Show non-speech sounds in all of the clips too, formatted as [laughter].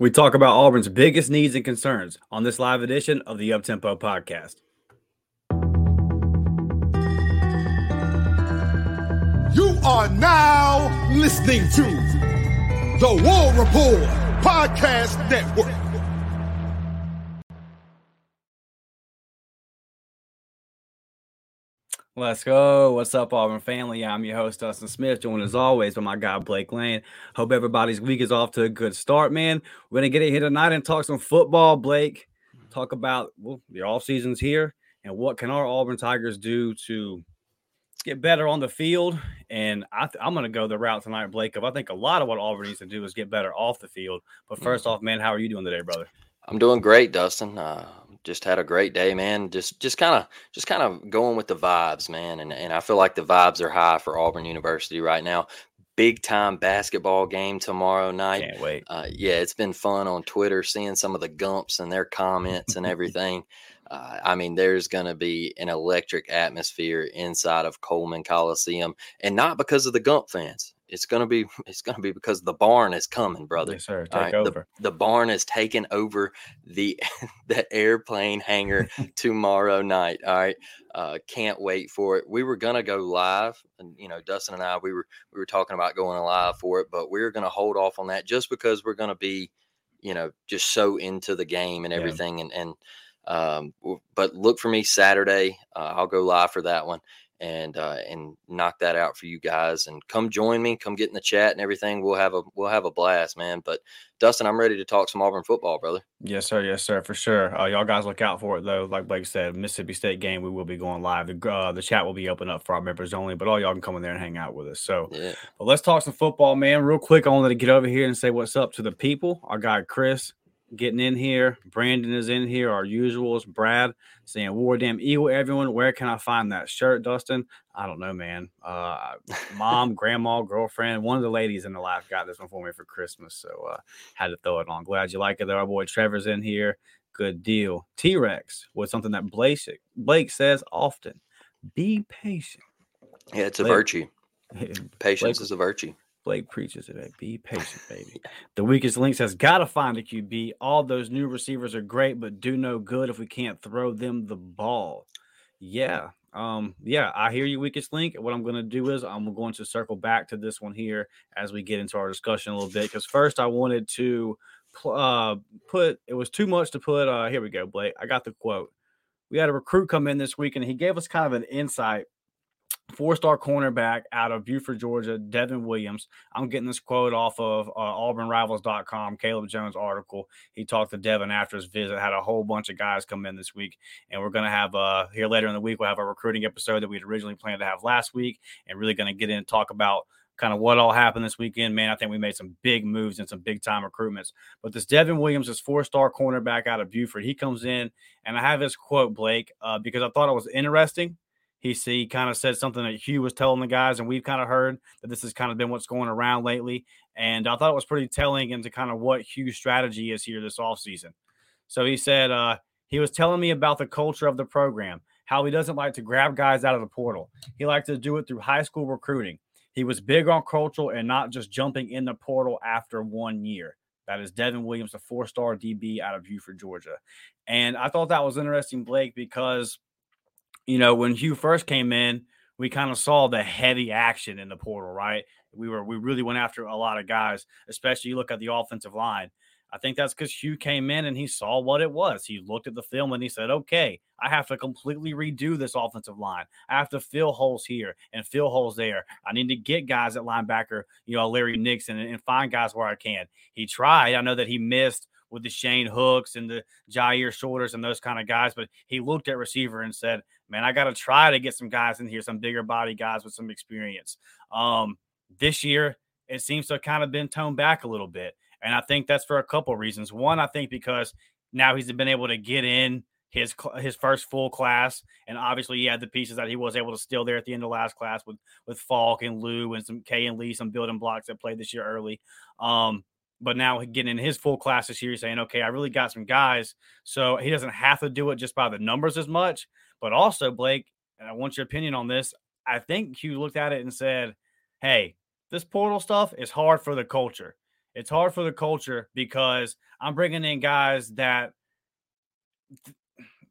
We talk about Auburn's biggest needs and concerns on this live edition of the Uptempo podcast. You are now listening to the War Report Podcast Network. Let's go. What's up, Auburn family? I'm your host, Dustin Smith, joined as always by my guy, Blake Lane. Hope everybody's week is off to a good start, man. We're going to get it here tonight and talk some football, Blake. Talk about well, the off season's here and what can our Auburn Tigers do to get better on the field. And I am going to go the route tonight, Blake, of I think a lot of what Auburn needs to do is get better off the field. But 1st mm-hmm. off, man, how are you doing today, brother? I'm doing great, Dustin. Uh, just had a great day, man. Just just kind of just kind of going with the vibes, man. And and I feel like the vibes are high for Auburn University right now. Big time basketball game tomorrow night. Can't wait. Uh, yeah, it's been fun on Twitter seeing some of the gumps and their comments and [laughs] everything. Uh, I mean, there's going to be an electric atmosphere inside of Coleman Coliseum, and not because of the Gump fans. It's gonna be [laughs] it's gonna be because the barn is coming, brother. Yes, sir. Take right? over. The, the, barn is taking over the [laughs] the airplane hangar [laughs] tomorrow night. All right. Uh, can't wait for it. We were gonna go live, and you know, Dustin and I, we were we were talking about going live for it, but we are gonna hold off on that just because we're gonna be, you know, just so into the game and everything, yeah. and and um, but look for me Saturday. Uh, I'll go live for that one and uh, and knock that out for you guys. And come join me, come get in the chat and everything. We'll have a we'll have a blast, man. But Dustin, I'm ready to talk some Auburn football, brother. Yes, sir. Yes, sir. For sure. Uh, y'all guys look out for it though. Like Blake said, Mississippi State game, we will be going live. The uh, the chat will be open up for our members only, but all y'all can come in there and hang out with us. So, yeah. but let's talk some football, man. Real quick, I wanted to get over here and say what's up to the people. Our guy Chris getting in here. Brandon is in here. Our usuals. Brad saying "War Damn Eagle." Everyone, where can I find that shirt, Dustin? I don't know, man. Uh, [laughs] mom, grandma, girlfriend, one of the ladies in the life got this one for me for Christmas, so uh, had to throw it on. Glad you like it. Though. Our boy Trevor's in here. Good deal. T Rex was something that Blake Blake says often. Be patient. Yeah, it's a Blake, virtue. [laughs] Patience Blake, is a virtue. Blake preaches today. Be patient, baby. [laughs] the weakest links has got to find a QB. All those new receivers are great, but do no good if we can't throw them the ball. Yeah. Um, yeah, I hear you, weakest link. What I'm going to do is I'm going to circle back to this one here as we get into our discussion a little bit. Because first, I wanted to uh, put it was too much to put. Uh, here we go, Blake. I got the quote. We had a recruit come in this week, and he gave us kind of an insight four star cornerback out of Buford, Georgia, Devin Williams. I'm getting this quote off of uh, AuburnRivals.com, Caleb Jones article. He talked to Devin after his visit, had a whole bunch of guys come in this week. And we're going to have, uh, here later in the week, we'll have a recruiting episode that we had originally planned to have last week and really going to get in and talk about kind of what all happened this weekend. Man, I think we made some big moves and some big time recruitments. But this Devin Williams, is four star cornerback out of Buford, he comes in and I have his quote, Blake, uh, because I thought it was interesting he he kind of said something that Hugh was telling the guys, and we've kind of heard that this has kind of been what's going around lately. And I thought it was pretty telling into kind of what Hugh's strategy is here this offseason. So he said uh, he was telling me about the culture of the program, how he doesn't like to grab guys out of the portal. He likes to do it through high school recruiting. He was big on cultural and not just jumping in the portal after one year. That is Devin Williams, a four star DB out of Buford, Georgia. And I thought that was interesting, Blake, because – you know, when Hugh first came in, we kind of saw the heavy action in the portal, right? We were we really went after a lot of guys, especially you look at the offensive line. I think that's because Hugh came in and he saw what it was. He looked at the film and he said, okay, I have to completely redo this offensive line. I have to fill holes here and fill holes there. I need to get guys at linebacker, you know, Larry Nixon, and, and find guys where I can. He tried. I know that he missed with the Shane Hooks and the Jair Shorters and those kind of guys, but he looked at receiver and said, man, I got to try to get some guys in here, some bigger body guys with some experience. Um, this year, it seems to have kind of been toned back a little bit. And I think that's for a couple of reasons. One, I think because now he's been able to get in his his first full class, and obviously he had the pieces that he was able to steal there at the end of last class with with Faulk and Lew and some K and Lee, some building blocks that played this year early. Um, but now getting in his full class this year, he's saying, okay, I really got some guys, so he doesn't have to do it just by the numbers as much. But also, Blake, and I want your opinion on this. I think Hugh looked at it and said, hey, this portal stuff is hard for the culture. It's hard for the culture because I'm bringing in guys that,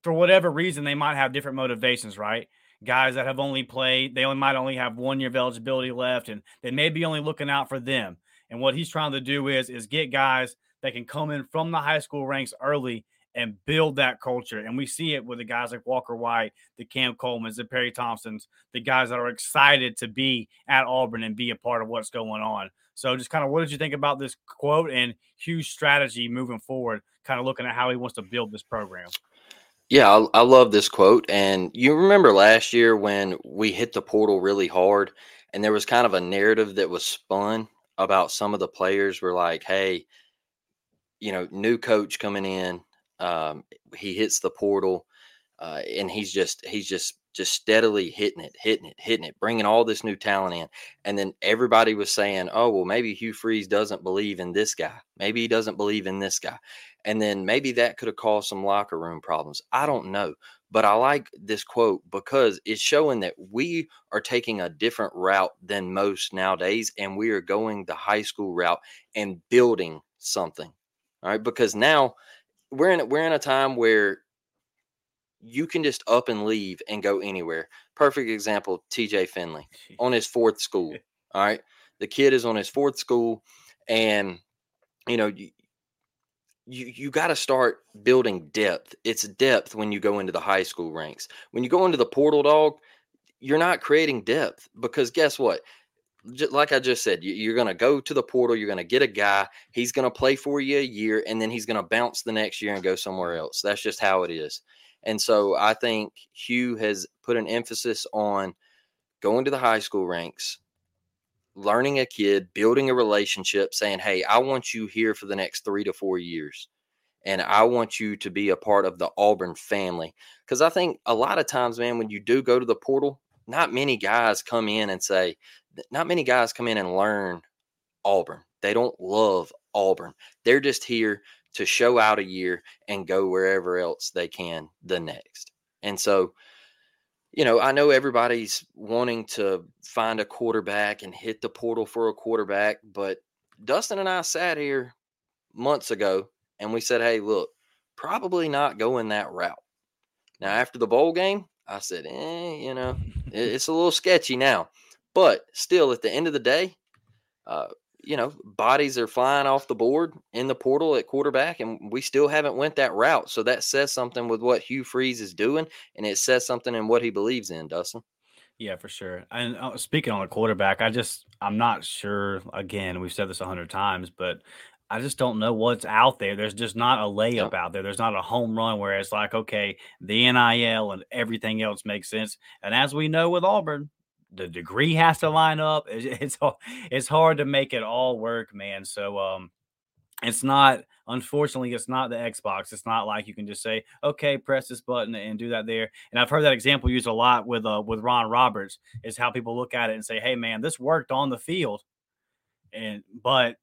for whatever reason, they might have different motivations, right? Guys that have only played, they only might only have one year of eligibility left, and they may be only looking out for them. And what he's trying to do is is get guys that can come in from the high school ranks early and build that culture. And we see it with the guys like Walker White, the Cam Coleman's, the Perry Thompsons, the guys that are excited to be at Auburn and be a part of what's going on. So, just kind of what did you think about this quote and Hugh's strategy moving forward, kind of looking at how he wants to build this program? Yeah, I, I love this quote. And you remember last year when we hit the portal really hard, and there was kind of a narrative that was spun about some of the players were like, hey, you know, new coach coming in, um, he hits the portal, uh, and he's just he's just just steadily hitting it, hitting it, hitting it, bringing all this new talent in. And then everybody was saying, oh, well, maybe Hugh Freeze doesn't believe in this guy. Maybe he doesn't believe in this guy. And then maybe that could have caused some locker room problems. I don't know. But I like this quote because it's showing that we are taking a different route than most nowadays. And we are going the high school route and building something. All right. Because now we're in, we're in a time where you can just up and leave and go anywhere. Perfect example, TJ Finley [laughs] on his fourth school. [laughs] All right. The kid is on his fourth school and you know, you you, you got to start building depth. It's depth when you go into the high school ranks. When you go into the portal dog, you're not creating depth because guess what? Like I just said, you're going to go to the portal. You're going to get a guy. He's going to play for you a year, and then he's going to bounce the next year and go somewhere else. That's just how it is. And so I think Hugh has put an emphasis on going to the high school ranks, learning a kid, building a relationship, saying, Hey, I want you here for the next three to four years. And I want you to be a part of the Auburn family. Because I think a lot of times, man, when you do go to the portal, not many guys come in and say, not many guys come in and learn Auburn. They don't love Auburn. They're just here to show out a year and go wherever else they can the next. And so, you know, I know everybody's wanting to find a quarterback and hit the portal for a quarterback, but Dustin and I sat here months ago and we said, hey, look, probably not going that route. Now, after the bowl game, I said, eh, you know, it's a little sketchy now. But still, at the end of the day, uh, you know, bodies are flying off the board in the portal at quarterback, and we still haven't went that route. So that says something with what Hugh Freeze is doing, and it says something in what he believes in, Dustin. Yeah, for sure. And uh, speaking on the quarterback, I just I'm not sure. Again, we've said this a hundred times, but I just don't know what's out there. There's just not a layup out there. There's not a home run where it's like, okay, the NIL and everything else makes sense. And as we know with Auburn, the degree has to line up. It's [laughs] it's hard to make it all work, man. So um, it's not unfortunately it's not the Xbox. It's not like you can just say, okay, press this button and do that there. And I've heard that example used a lot with uh with Ron Roberts is how people look at it and say, hey man, this worked on the field, and but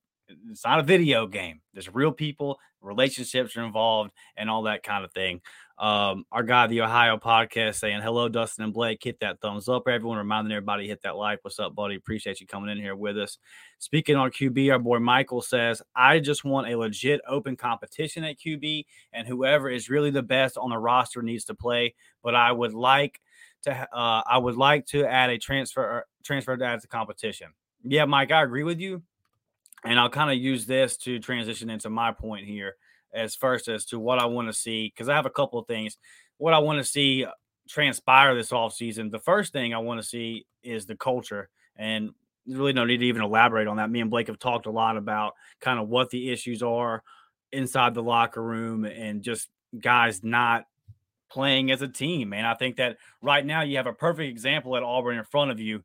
it's not a video game. There's real people, relationships are involved, and all that kind of thing. Um, our guy, the Ohio podcast, saying hello, Dustin and Blake. Hit that thumbs up, everyone. Reminding everybody hit that like. What's up, buddy? Appreciate you coming in here with us. Speaking on QB, our boy Michael says, I just want a legit open competition at QB, and whoever is really the best on the roster needs to play. But I would like to, uh, I would like to add a transfer, transfer to add to competition. Yeah, Mike, I agree with you. And I'll kind of use this to transition into my point here as first as to what I want to see, because I have a couple of things. What I want to see uh, transpire this offseason. The first thing I want to see is the culture. And really no need to even elaborate on that. Me and Blake have talked a lot about kind of what the issues are inside the locker room and just guys not playing as a team. And I think that right now you have a perfect example at Auburn in front of you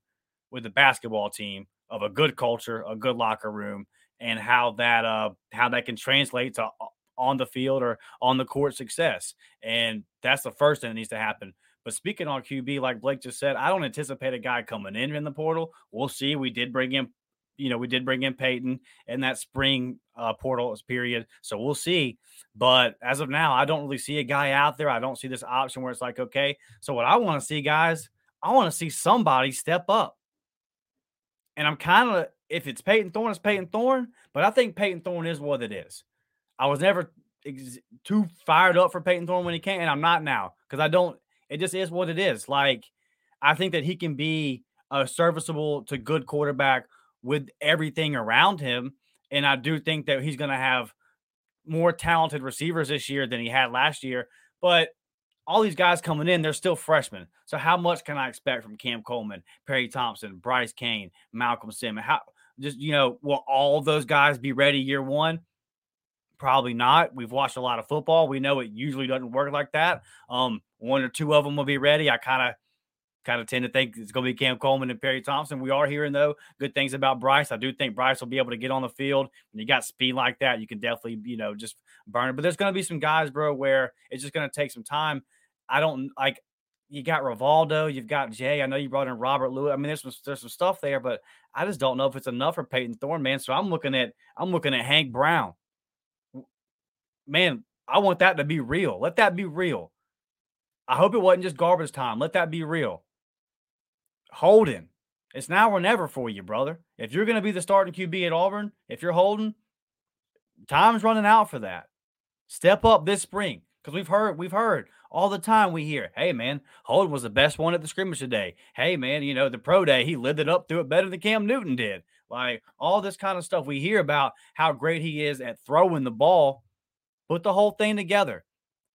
with the basketball team of a good culture, a good locker room, and how that uh how that can translate to on the field or on the court success. And that's the first thing that needs to happen. But speaking on QB, like Blake just said, I don't anticipate a guy coming in in the portal. We'll see. We did bring in, you know, we did bring in Payton in that spring uh, portal period. So we'll see. But as of now, I don't really see a guy out there. I don't see this option where it's like, okay. So what I want to see, guys, I want to see somebody step up. And I'm kind of, if it's Payton Thorne, it's Payton Thorne. But I think Payton Thorne is what it is. I was never ex- too fired up for Payton Thorne when he came, and I'm not now because I don't it just is what it is. Like, I think that he can be a serviceable to good quarterback with everything around him. And I do think that he's going to have more talented receivers this year than he had last year. But all these guys coming in, they're still freshmen. So how much can I expect from Cam Coleman, Perry Thompson, Bryce Cain, Malcolm Simmons? How just you know, will all those guys be ready year one? Probably not. We've watched a lot of football. We know it usually doesn't work like that. Um, one or two of them will be ready. I kind of kind of tend to think it's going to be Cam Coleman and Perry Thompson. We are hearing though good things about Bryce. I do think Bryce will be able to get on the field. When you got speed like that, you can definitely you know just burn it. But there's going to be some guys, bro, where it's just going to take some time. I don't like. You got Rivaldo, you've got Jay. I know you brought in Robert Lewis. I mean, there's some there's some stuff there, but I just don't know if it's enough for Payton Thorne, man. So I'm looking at I'm looking at Hank Brown. Man, I want that to be real. Let that be real. I hope it wasn't just garbage time. Let that be real. Holden. it's now or never for you, brother. If you're going to be the starting QB at Auburn, if you're Holden, time's running out for that. Step up this spring because we've heard we've heard all the time. We hear, "Hey man, Holden was the best one at the scrimmage today." Hey man, you know the pro day he lived it up through it better than Cam Newton did. Like all this kind of stuff we hear about how great he is at throwing the ball. Put the whole thing together.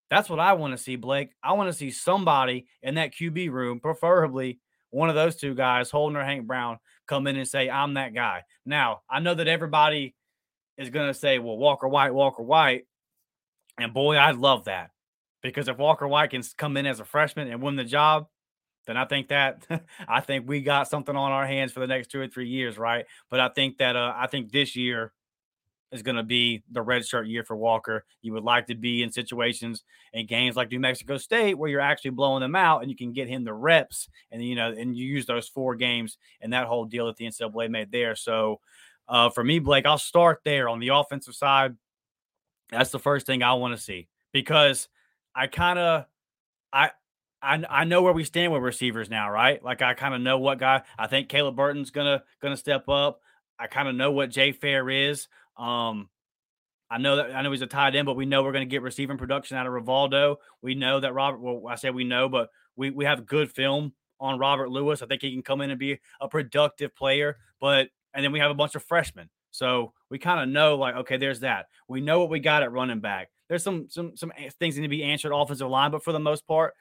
That's what I want to see, Blake. I want to see somebody in that QB room, preferably one of those two guys, Holden or Hank Brown, come in and say, I'm that guy. Now, I know that everybody is going to say, well, Walker White, Walker White. And boy, I'd love that because if Walker White can come in as a freshman and win the job, then I think that [laughs] I think we got something on our hands for the next two or three years, right? But I think that uh, I think this year is going to be the red shirt year for Walker. You would like to be in situations in games like New Mexico State where you're actually blowing them out and you can get him the reps and you know and you use those four games and that whole deal that the NCAA made there. So uh, for me, Blake, I'll start there on the offensive side. That's the first thing I want to see because I kind of I I, I know where we stand with receivers now, right? Like I kind of know what guy I think Caleb Burton's gonna gonna step up. I kind of know what Jay Fair is. Um, I know that I know he's a tight end, but we know we're going to get receiving production out of Rivaldo. We know that Robert. Well, I say we know, but we we have good film on Robert Lewis. I think he can come in and be a productive player. But and then we have a bunch of freshmen, so we kind of know like okay, there's that. We know what we got at running back. There's some some some things need to be answered offensive line, but for the most part,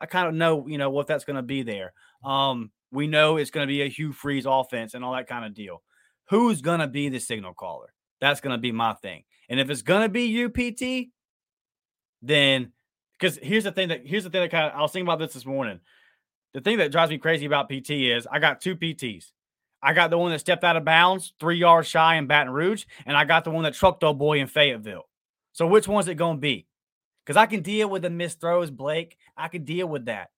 I kind of know you know what that's going to be there. Um, we know it's going to be a Hugh Freeze offense and all that kind of deal. Who's going to be the signal caller? That's going to be my thing. And if it's going to be UPT, then because here's the thing that here's the thing that kind of I was thinking about this this morning. The thing that drives me crazy about PT is I got two PTs. I got the one that stepped out of bounds three yards shy in Baton Rouge, and I got the one that trucked old boy in Fayetteville. So which one's it going to be? Because I can deal with the missed throws, Blake. I can deal with that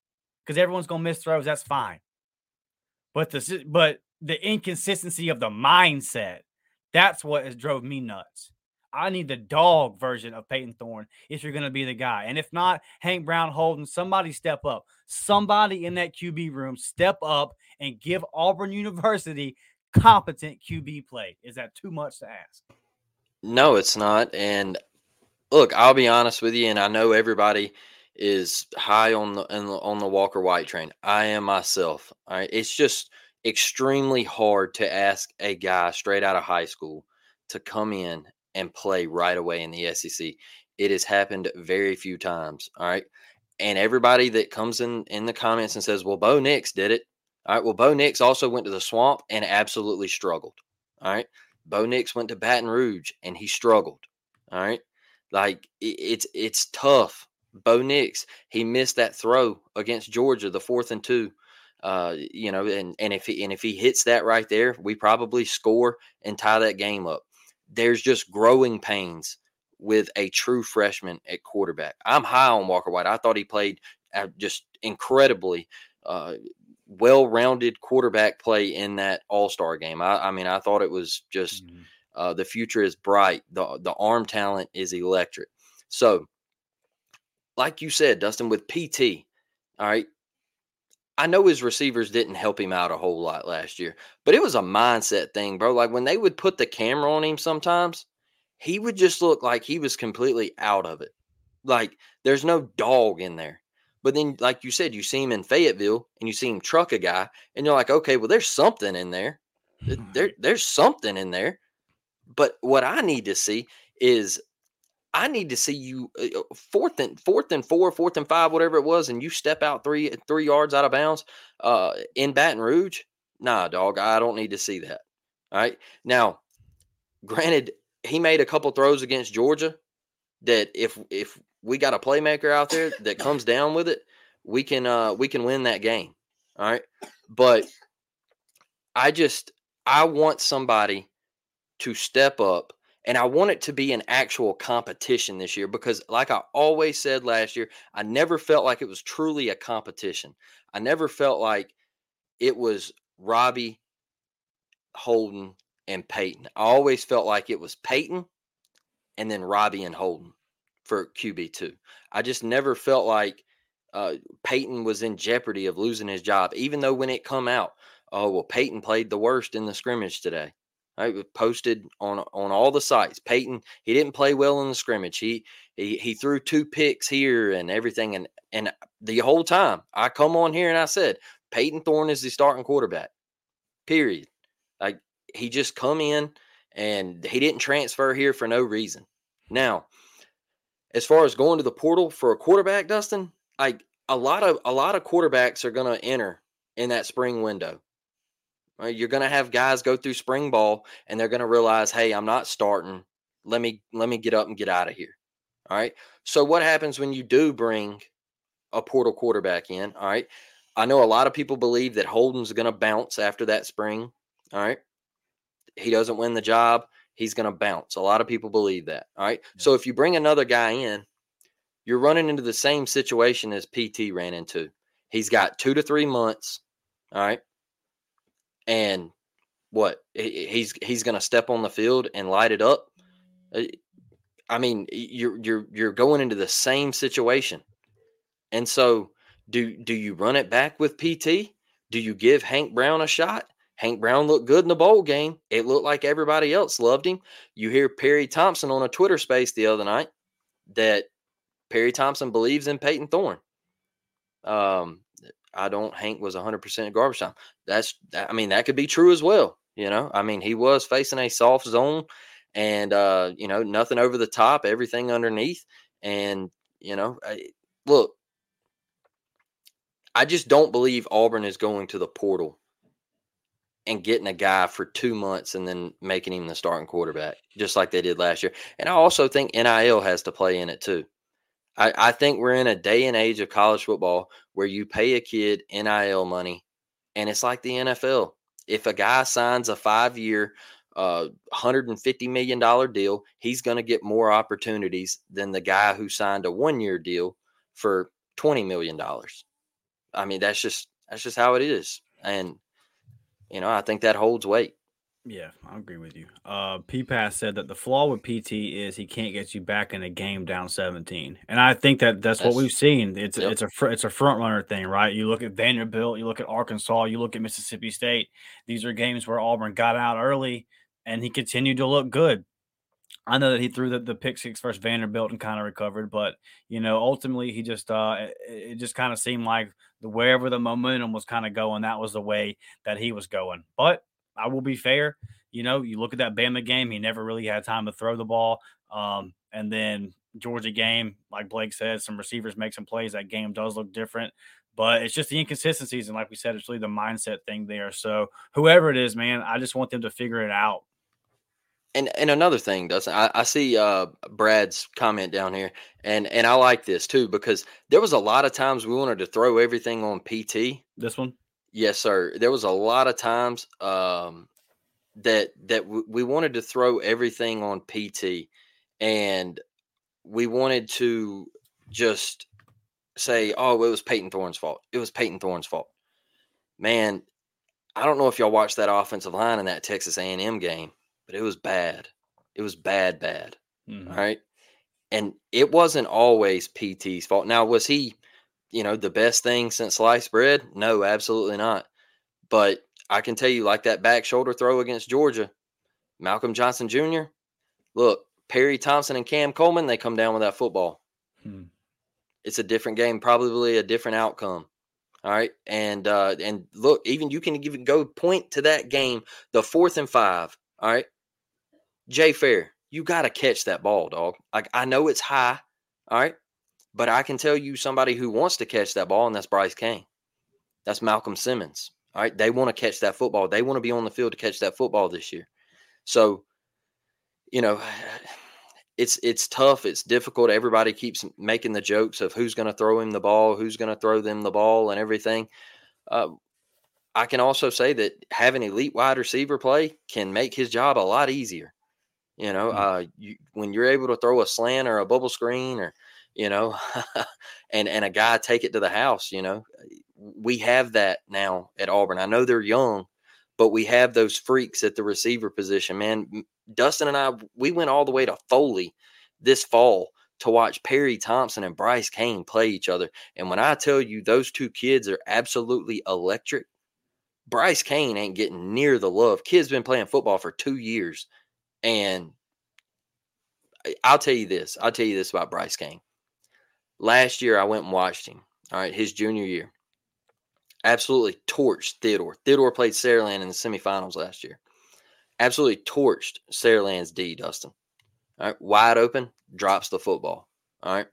because everyone's going to miss throws. That's fine. But the but the inconsistency of the mindset that's what has drove me nuts. I need the dog version of Payton Thorne if you're going to be the guy. And if not, Hank Brown Holden, somebody step up. Somebody in that QB room step up and give Auburn University competent QB play. Is that too much to ask? No, it's not. And look, I'll be honest with you, and I know everybody is high on the on the Walker White train. I am myself. All right. It's just extremely hard to ask a guy straight out of high school to come in and play right away in the SEC. It has happened very few times. All right. And everybody that comes in in the comments and says, well, Bo Nix did it. All right. Well, Bo Nix also went to the swamp and absolutely struggled. All right. Bo Nix went to Baton Rouge and he struggled. All right. Like it, it's it's tough. Bo Nix, he missed that throw against Georgia, the fourth and two. Uh, you know, and and if he and if he hits that right there, we probably score and tie that game up. There's just growing pains with a true freshman at quarterback. I'm high on Walker White. I thought he played just incredibly uh, well-rounded quarterback play in that All-Star game. I, I mean, I thought it was just mm-hmm. Uh, the future is bright. the The arm talent is electric. So, like you said, Dustin, with PT, all right. I know his receivers didn't help him out a whole lot last year, but it was a mindset thing, bro. Like when they would put the camera on him sometimes, he would just look like he was completely out of it. Like there's no dog in there. But then, like you said, you see him in Fayetteville and you see him truck a guy, and you're like, okay, well, there's something in there. There, there's something in there. But what I need to see is I need to see you uh, uh, fourth and fourth and four, fourth and five, whatever it was, and you step out three three yards out of bounds uh, in Baton Rouge. Nah, dog, I don't need to see that. All right. Now, granted, he made a couple throws against Georgia that if if we got a playmaker out there that comes down with it, we can uh we can win that game. All right. But I just I want somebody to step up and I want it to be an actual competition this year because like I always said last year, I never felt like it was truly a competition. I never felt like it was Robbie Holden and Payton. I always felt like it was Payton and then Robbie and Holden for QB2. I just never felt like uh, Payton was in jeopardy of losing his job, even though when it come out, oh well, Payton played the worst in the scrimmage today. Right, posted on on all the sites. Payton, he didn't play well in the scrimmage. He he he threw two picks here and everything, and and the whole time I come on here and I said Payton Thorne is the starting quarterback. Period. Like he just come in and he didn't transfer here for no reason. Now, as far as going to the portal for a quarterback, Dustin, like a lot of a lot of quarterbacks are going to enter in that spring window. Right? You're going to have guys go through spring ball and they're going to realize, "Hey, I'm not starting. Let me let me get up and get out of here." All right? So what happens when you do bring a portal quarterback in, all right? I know a lot of people believe that Holden's going to bounce after that spring, all right? he doesn't win the job, he's going to bounce. A lot of people believe that. All right. Yeah. So if you bring another guy in, you're running into the same situation as PT ran into. He's got two to three months. All right. And what he's he's going to step on the field and light it up. Uh, I mean, you're you're you're going into the same situation. And so do do you run it back with PT? Do you give Hank Brown a shot? Hank Brown looked good in the bowl game. It looked like everybody else loved him. You hear Perry Thompson on a Twitter space the other night that Perry Thompson believes in Payton Thorne. Um, I don't. Hank was 100% garbage time. That's. I mean, that could be true as well. You know, I mean, he was facing a soft zone, and uh, you know, nothing over the top, everything underneath, and you know, I, look, I just don't believe Auburn is going to the portal and getting a guy for two months and then making him the starting quarterback, just like they did last year. And I also think NIL has to play in it too. I, I think we're in a day and age of college football where you pay a kid NIL money, and it's like the NFL. If a guy signs a five year, uh, $150 million deal, he's going to get more opportunities than the guy who signed a one year deal for $20 million. I mean, that's just that's just how it is. And you know, I think that holds weight. Yeah, I agree with you. Uh, P Pass said that the flaw with PT is he can't get you back in a game down 17, and I think that that's, that's what we've seen. It's yep. it's a fr- it's a front runner thing, right? You look at Vanderbilt, you look at Arkansas, you look at Mississippi State. These are games where Auburn got out early, and he continued to look good. I know that he threw the, the pick six versus Vanderbilt and kind of recovered, but you know, ultimately he just uh it, it just kind of seemed like the wherever the momentum was kind of going, that was the way that he was going. But I will be fair, you know, you look at that Bama game, he never really had time to throw the ball. Um, and then Georgia game, like Blake said, some receivers make some plays. That game does look different, but it's just the inconsistencies. And like we said, it's really the mindset thing there. So whoever it is, man, I just want them to figure it out and and another thing, Dustin, I, I see uh, Brad's comment down here, and and I like this too because there was a lot of times we wanted to throw everything on PT. This one, yes, sir. There was a lot of times um, that that w- we wanted to throw everything on PT, and we wanted to just say, "Oh, it was Payton Thorne's fault. It was Payton Thorne's fault." Man, I don't know if y'all watched that offensive line in that Texas A&M game but it was bad. It was bad, bad. Mm-hmm. Right. And it wasn't always PT's fault. Now, was he, you know, the best thing since sliced bread? No, absolutely not. But I can tell you, like that back shoulder throw against Georgia, Malcolm Johnson Jr., look, Perry Thompson and Cam Coleman, they come down with that football. Hmm. It's a different game, probably a different outcome. All right. And uh, and look, even you can even go point to that game, the fourth and five. All right. Jay Fair, you got to catch that ball, dog. Like I know it's high, all right, but I can tell you somebody who wants to catch that ball, and that's Bryce Cain. That's Malcolm Simmons. All right, they want to catch that football. They want to be on the field to catch that football this year. So, you know, [sighs] it's it's tough. It's difficult. Everybody keeps making the jokes of who's going to throw him the ball, who's going to throw them the ball, and everything. Uh, I can also say that having elite wide receiver play can make his job a lot easier. You know, mm-hmm. uh, you, when you're able to throw a slant or a bubble screen or, you know, [laughs] and and a guy take it to the house, you know, we have that now at Auburn. I know they're young, but we have those freaks at the receiver position. Man, Dustin and I, we went all the way to Foley this fall to watch Perry Thompson and Bryce Cain play each other. And when I tell you those two kids are absolutely electric, Bryce Cain ain't getting near the love. Kid's been playing football for two years and I'll tell you this. I'll tell you this about Bryce Cain. Last year, I went and watched him. All right, his junior year. Absolutely torched Theodore. Theodore played Saraland in the semifinals last year. Absolutely torched Saraland's D, Dustin. All right, wide open, drops the football. All right.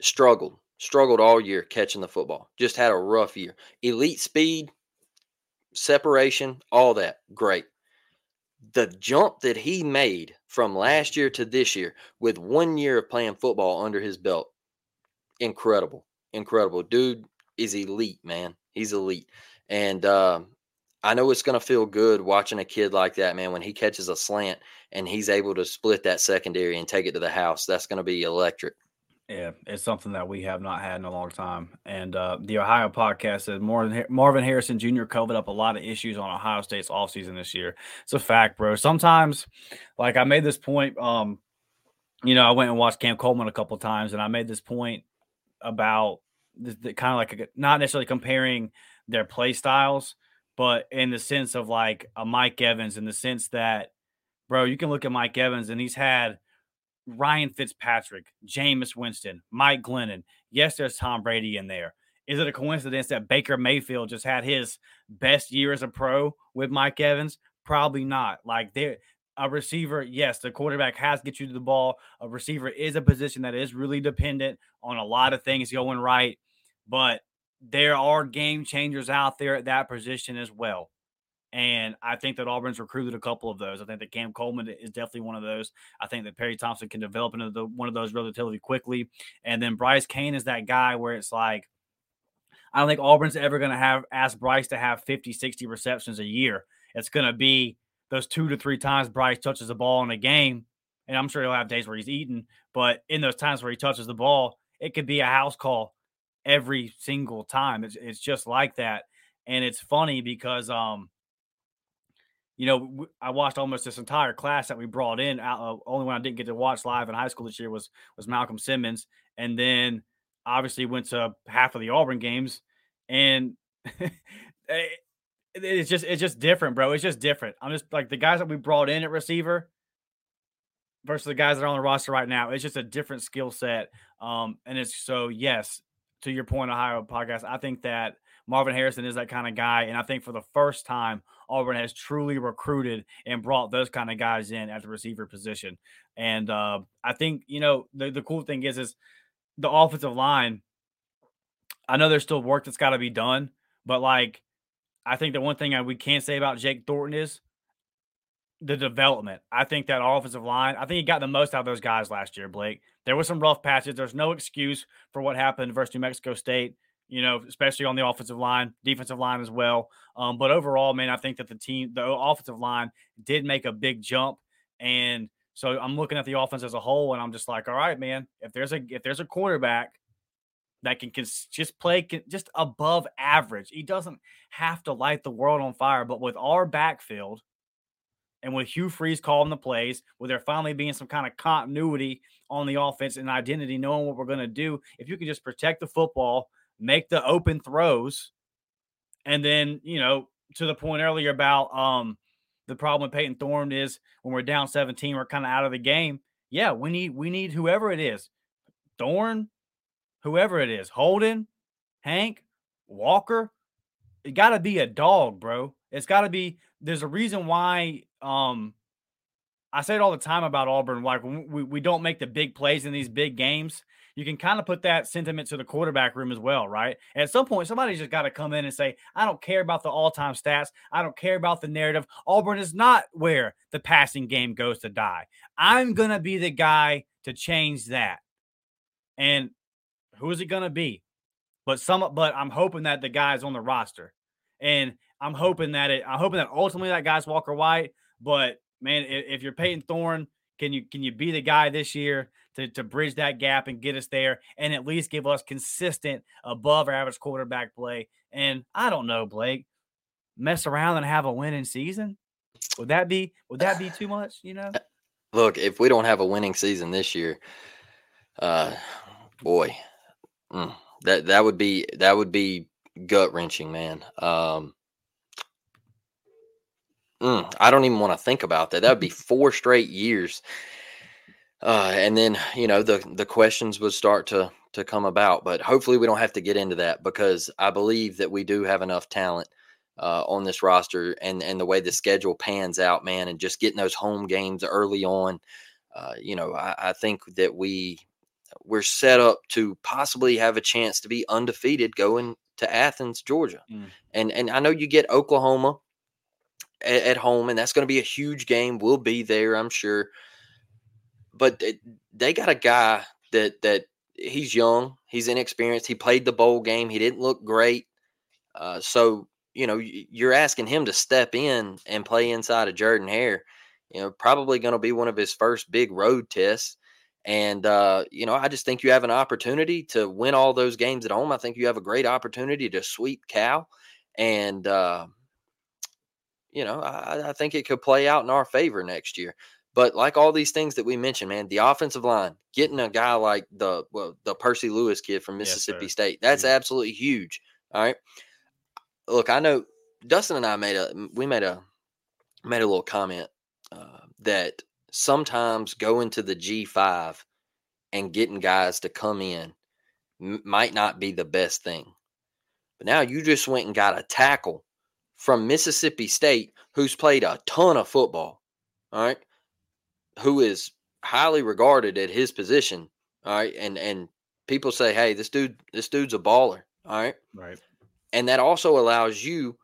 Struggled, struggled all year catching the football. Just had a rough year. Elite speed, separation, all that. Great the jump that he made from last year to this year with one year of playing football under his belt incredible incredible. Dude is elite man. He's elite. And uh, i know it's going to feel good watching a kid like that man when he catches a slant and he's able to split that secondary and take it to the house. That's going to be electric yeah, it's something that we have not had in a long time. And uh, the Ohio podcast more than Marvin Harrison Jr. covered up a lot of issues on Ohio State's offseason this year. It's a fact, bro. Sometimes, like I made this point, um, you know, I went and watched Cam Coleman a couple times, and I made this point about the, the kind of like a, not necessarily comparing their play styles, but in the sense of like a Mike Evans, in the sense that, bro, you can look at Mike Evans and he's had – Ryan Fitzpatrick, Jameis Winston, Mike Glennon. Yes, there's Tom Brady in there. Is it a coincidence that Baker Mayfield just had his best year as a pro with Mike Evans? Probably not. Like there, a receiver, yes, the quarterback has to get you to the ball. A receiver is a position that is really dependent on a lot of things going right, but there are game changers out there at that position as well. And I think that Auburn's recruited a couple of those. I think that Cam Coleman is definitely one of those. I think that Perry Thompson can develop into the, one of those relatively quickly. And then Bryce Cain is that guy where it's like, I don't think Auburn's ever going to have ask Bryce to have 50, 60 receptions a year. It's going to be those two to three times Bryce touches the ball in a game. And I'm sure he'll have days where he's eating, but in those times where he touches the ball, it could be a house call every single time. It's, it's just like that. And it's funny because, um, you know, I watched almost this entire class that we brought in. Uh, only one I didn't get to watch live in high school this year was was Malcolm Simmons, and then obviously went to half of the Auburn games, and [laughs] eh, it's just it's just different, bro. It's just different. I'm just like the guys that we brought in at receiver. versus the guys that are on the roster right now. It's just a different skill set. Um, and it's so yes, to your point, Ohio podcast. I think that Marvin Harrison is that kind of guy, and I think for the first time, Auburn has truly recruited and brought those kind of guys in at the receiver position. And uh, I think you know the the cool thing is is the offensive line. I know there's still work that's got to be done, but like I think the one thing we can't say about Jake Thornton is the development. I think that offensive line, I think he got the most out of those guys last year, Blake. There was some rough patches. There's no excuse for what happened versus New Mexico State, you know, especially on the offensive line, defensive line as well. Um, but overall, man, I think that the team, the offensive line did make a big jump. And so I'm looking at the offense as a whole, and I'm just like, all right, man, if there's a if there's a quarterback that can, can just play can, just above average, he doesn't have to light the world on fire. But with our backfield, and with Hugh Freeze calling the plays, with there finally being some kind of continuity on the offense and identity, knowing what we're going to do, if you can just protect the football, make the open throws, and then, you know, to the point earlier about um the problem with Payton Thorne is when we're down 17, we're kind of out of the game. Yeah, we need we need whoever it is, Thorne, whoever it is, Holden, Hank, Walker. It got to be a dog, bro. It's got to be. There's a reason why. Um, I say it all the time about Auburn. Like we we don't make the big plays in these big games. You can kind of put that sentiment to the quarterback room as well, right? At some point, somebody's just got to come in and say, "I don't care about the all-time stats. I don't care about the narrative. Auburn is not where the passing game goes to die. I'm gonna be the guy to change that." And who is it gonna be? But some, but I'm hoping that the guy's on the roster, and I'm hoping that it. I'm hoping that ultimately that guy's Walker White. But man, if, you're Payton Thorne, can you can you be the guy this year to to bridge that gap and get us there, and at least give us consistent above average quarterback play? And I don't know, Blake, mess around and have a winning season. Would that be would that be too much? You know. [sighs] Look, if we don't have a winning season this year, uh, boy, mm, that that would be that would be gut wrenching, man. Um, Mm, I don't even want to think about that. That would be [laughs] four straight years. Uh, and then you know the the questions would start to to come about, but hopefully we don't have to get into that because I believe that we do have enough talent uh, on this roster, and and the way the schedule pans out, man, and just getting those home games early on. Uh, you know, I, I think that we we're set up to possibly have a chance to be undefeated going to Athens, Georgia, mm. and and I know you get Oklahoma at, at home, and that's going to be a huge game. We'll be there, I'm sure. But they got a guy that that he's young, he's inexperienced. He played the bowl game. He didn't look great. Uh, so you know you're asking him to step in and play inside of Jordan Hare. You know, probably going to be one of his first big road tests. And uh, you know, I just think you have an opportunity to win all those games at home. I think you have a great opportunity to sweep Cal, and uh, you know, I, I think it could play out in our favor next year. But like all these things that we mentioned, man, the offensive line, getting a guy like the well, the Percy Lewis kid from Mississippi yes, State, that's absolutely huge. All right. Look, I know Dustin and I made a we made a made a little comment uh, that sometimes going to the G five and getting guys to come in m- might not be the best thing. But now you just went and got a tackle from Mississippi State who's played a ton of football, all right, who is highly regarded at his position, all right, and and people say, hey, this dude, this dude's a baller, all right, right, and that also allows you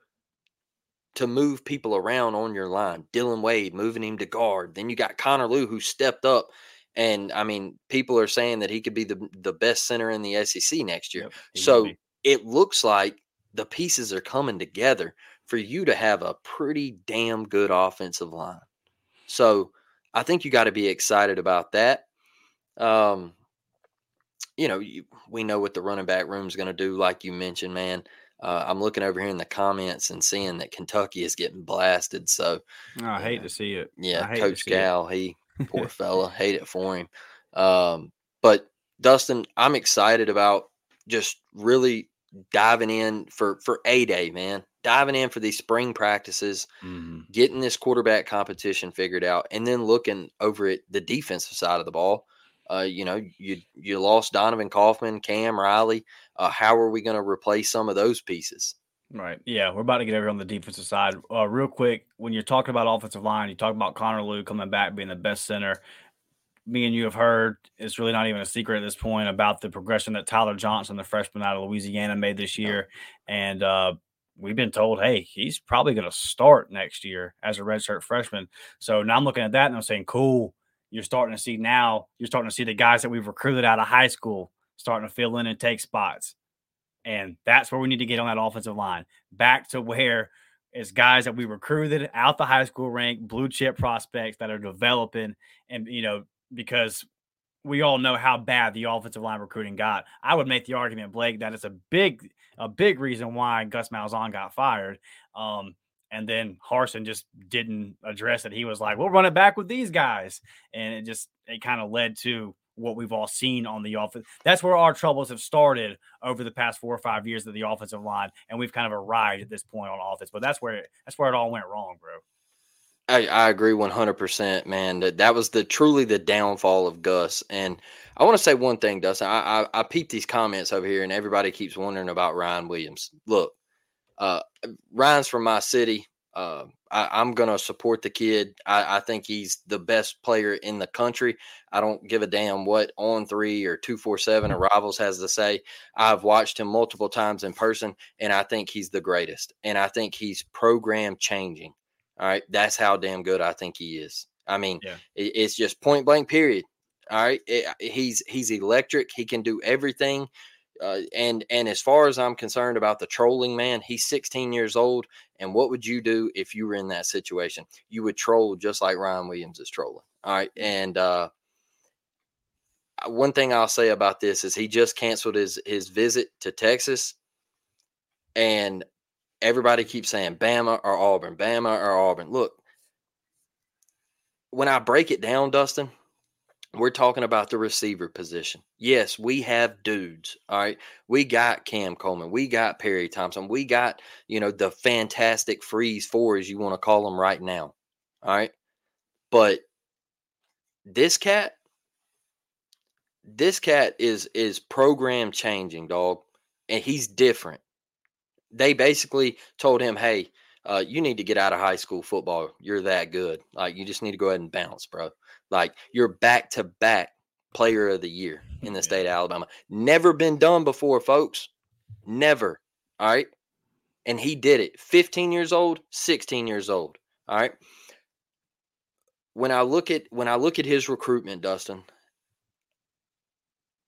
to move people around on your line. Dillon Wade moving him to guard. Then you got Connor Lew who stepped up. And I mean, people are saying that he could be the the best center in the SEC next year. Yep, so it looks like the pieces are coming together for you to have a pretty damn good offensive line. So I think you got to be excited about that. Um, you know, you, we know what the running back room is going to do, like you mentioned, man. Uh, I'm looking over here in the comments and seeing that Kentucky is getting blasted. So oh, I hate uh, to see it. Yeah, Coach it. he poor [laughs] fella, hate it for him. Um, but Dustin, I'm excited about just really diving in for for a day, man. Diving in for these spring practices, mm-hmm. getting this quarterback competition figured out, and then looking over at the defensive side of the ball. Uh, you know, you you lost Donovan Kaufman, Cam Riley. Uh, how are we going to replace some of those pieces? Right. Yeah, we're about to get over on the defensive side. Uh, real quick, when you're talking about offensive line, you talk about Connor Lew coming back being the best center. Me and you have heard it's really not even a secret at this point about the progression that Tyler Johnson, the freshman out of Louisiana, made this year, and uh, we've been told, hey, he's probably going to start next year as a redshirt freshman. So now I'm looking at that and I'm saying, cool. You're starting to see now. You're starting to see the guys that we've recruited out of high school starting to fill in and take spots. And that's where we need to get on that offensive line back to where it's guys that we recruited out the high school rank, blue chip prospects that are developing. And, you know, because we all know how bad the offensive line recruiting got. I would make the argument, Blake, that it's a big, a big reason why Gus Malzahn got fired. Um, and then Harsin just didn't address it. He was like, "We'll run it back with these guys," and it just it kind of led to what we've all seen on the offense. That's where our troubles have started over the past four or five years of the offensive line, and we've kind of arrived at this point on offense. But that's where that's where it all went wrong, bro. I, I agree 100%, man. That, that was the truly the downfall of Gus. And I want to say one thing, Dustin. I, I, I peeped these comments over here, and everybody keeps wondering about Ryan Williams. Look, uh, Ryan's from my city. Uh, I, am going to support the kid. I, I, think he's the best player in the country. I don't give a damn what on three or 247 or rivals has to say. I've watched him multiple times in person, and I think he's the greatest. And I think he's program changing. All right. That's how damn good I think he is. I mean, yeah. it, it's just point blank, period. All right. It, he's he's electric. He can do everything. Uh, and and as far as I'm concerned about the trolling man, he's 16 years old. And what would you do if you were in that situation? You would troll just like Ryan Williams is trolling. All right. And uh, one thing I'll say about this is he just canceled his his visit to Texas, and everybody keeps saying Bama or Auburn, Bama or Auburn. Look, when I break it down, Dustin, we're talking about the receiver position. Yes, we have dudes. All right. We got Cam Coleman. We got Perry Thompson. We got, you know, the fantastic freeze fours, you want to call them right now. All right. But this cat, this cat is is program changing, dog. And he's different they basically told him, "Hey, uh, you need to get out of high school football. You're that good. Like you just need to go ahead and bounce, bro. Like you're back to back player of the year in the [laughs] state of Alabama. Never been done before, folks. Never. All right. And he did it. 15 years old, 16 years old. All right. When I look at when I look at his recruitment, Dustin,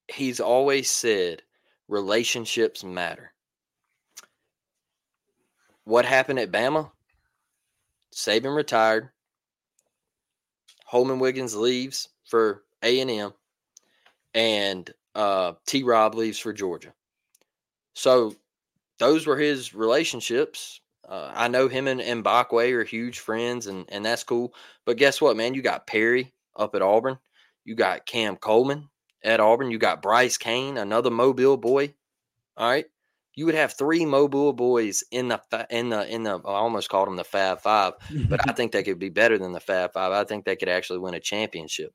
he's always said relationships matter. What happened at Bama? Saban retired. Holmon Wiggins leaves for A and M, and uh, T. Rob leaves for Georgia. So those were his relationships. Uh, I know him and, and Bachway are huge friends, and and that's cool. But guess what, man? You got Perry up at Auburn. You got Cam Coleman at Auburn. You got Bryce Cain, another Mobile boy. All right you would have three Mobile boys in the in the in the. I almost called them the Fab Five, but I [laughs] think they could be better than the Fab Five. I think they could actually win a championship.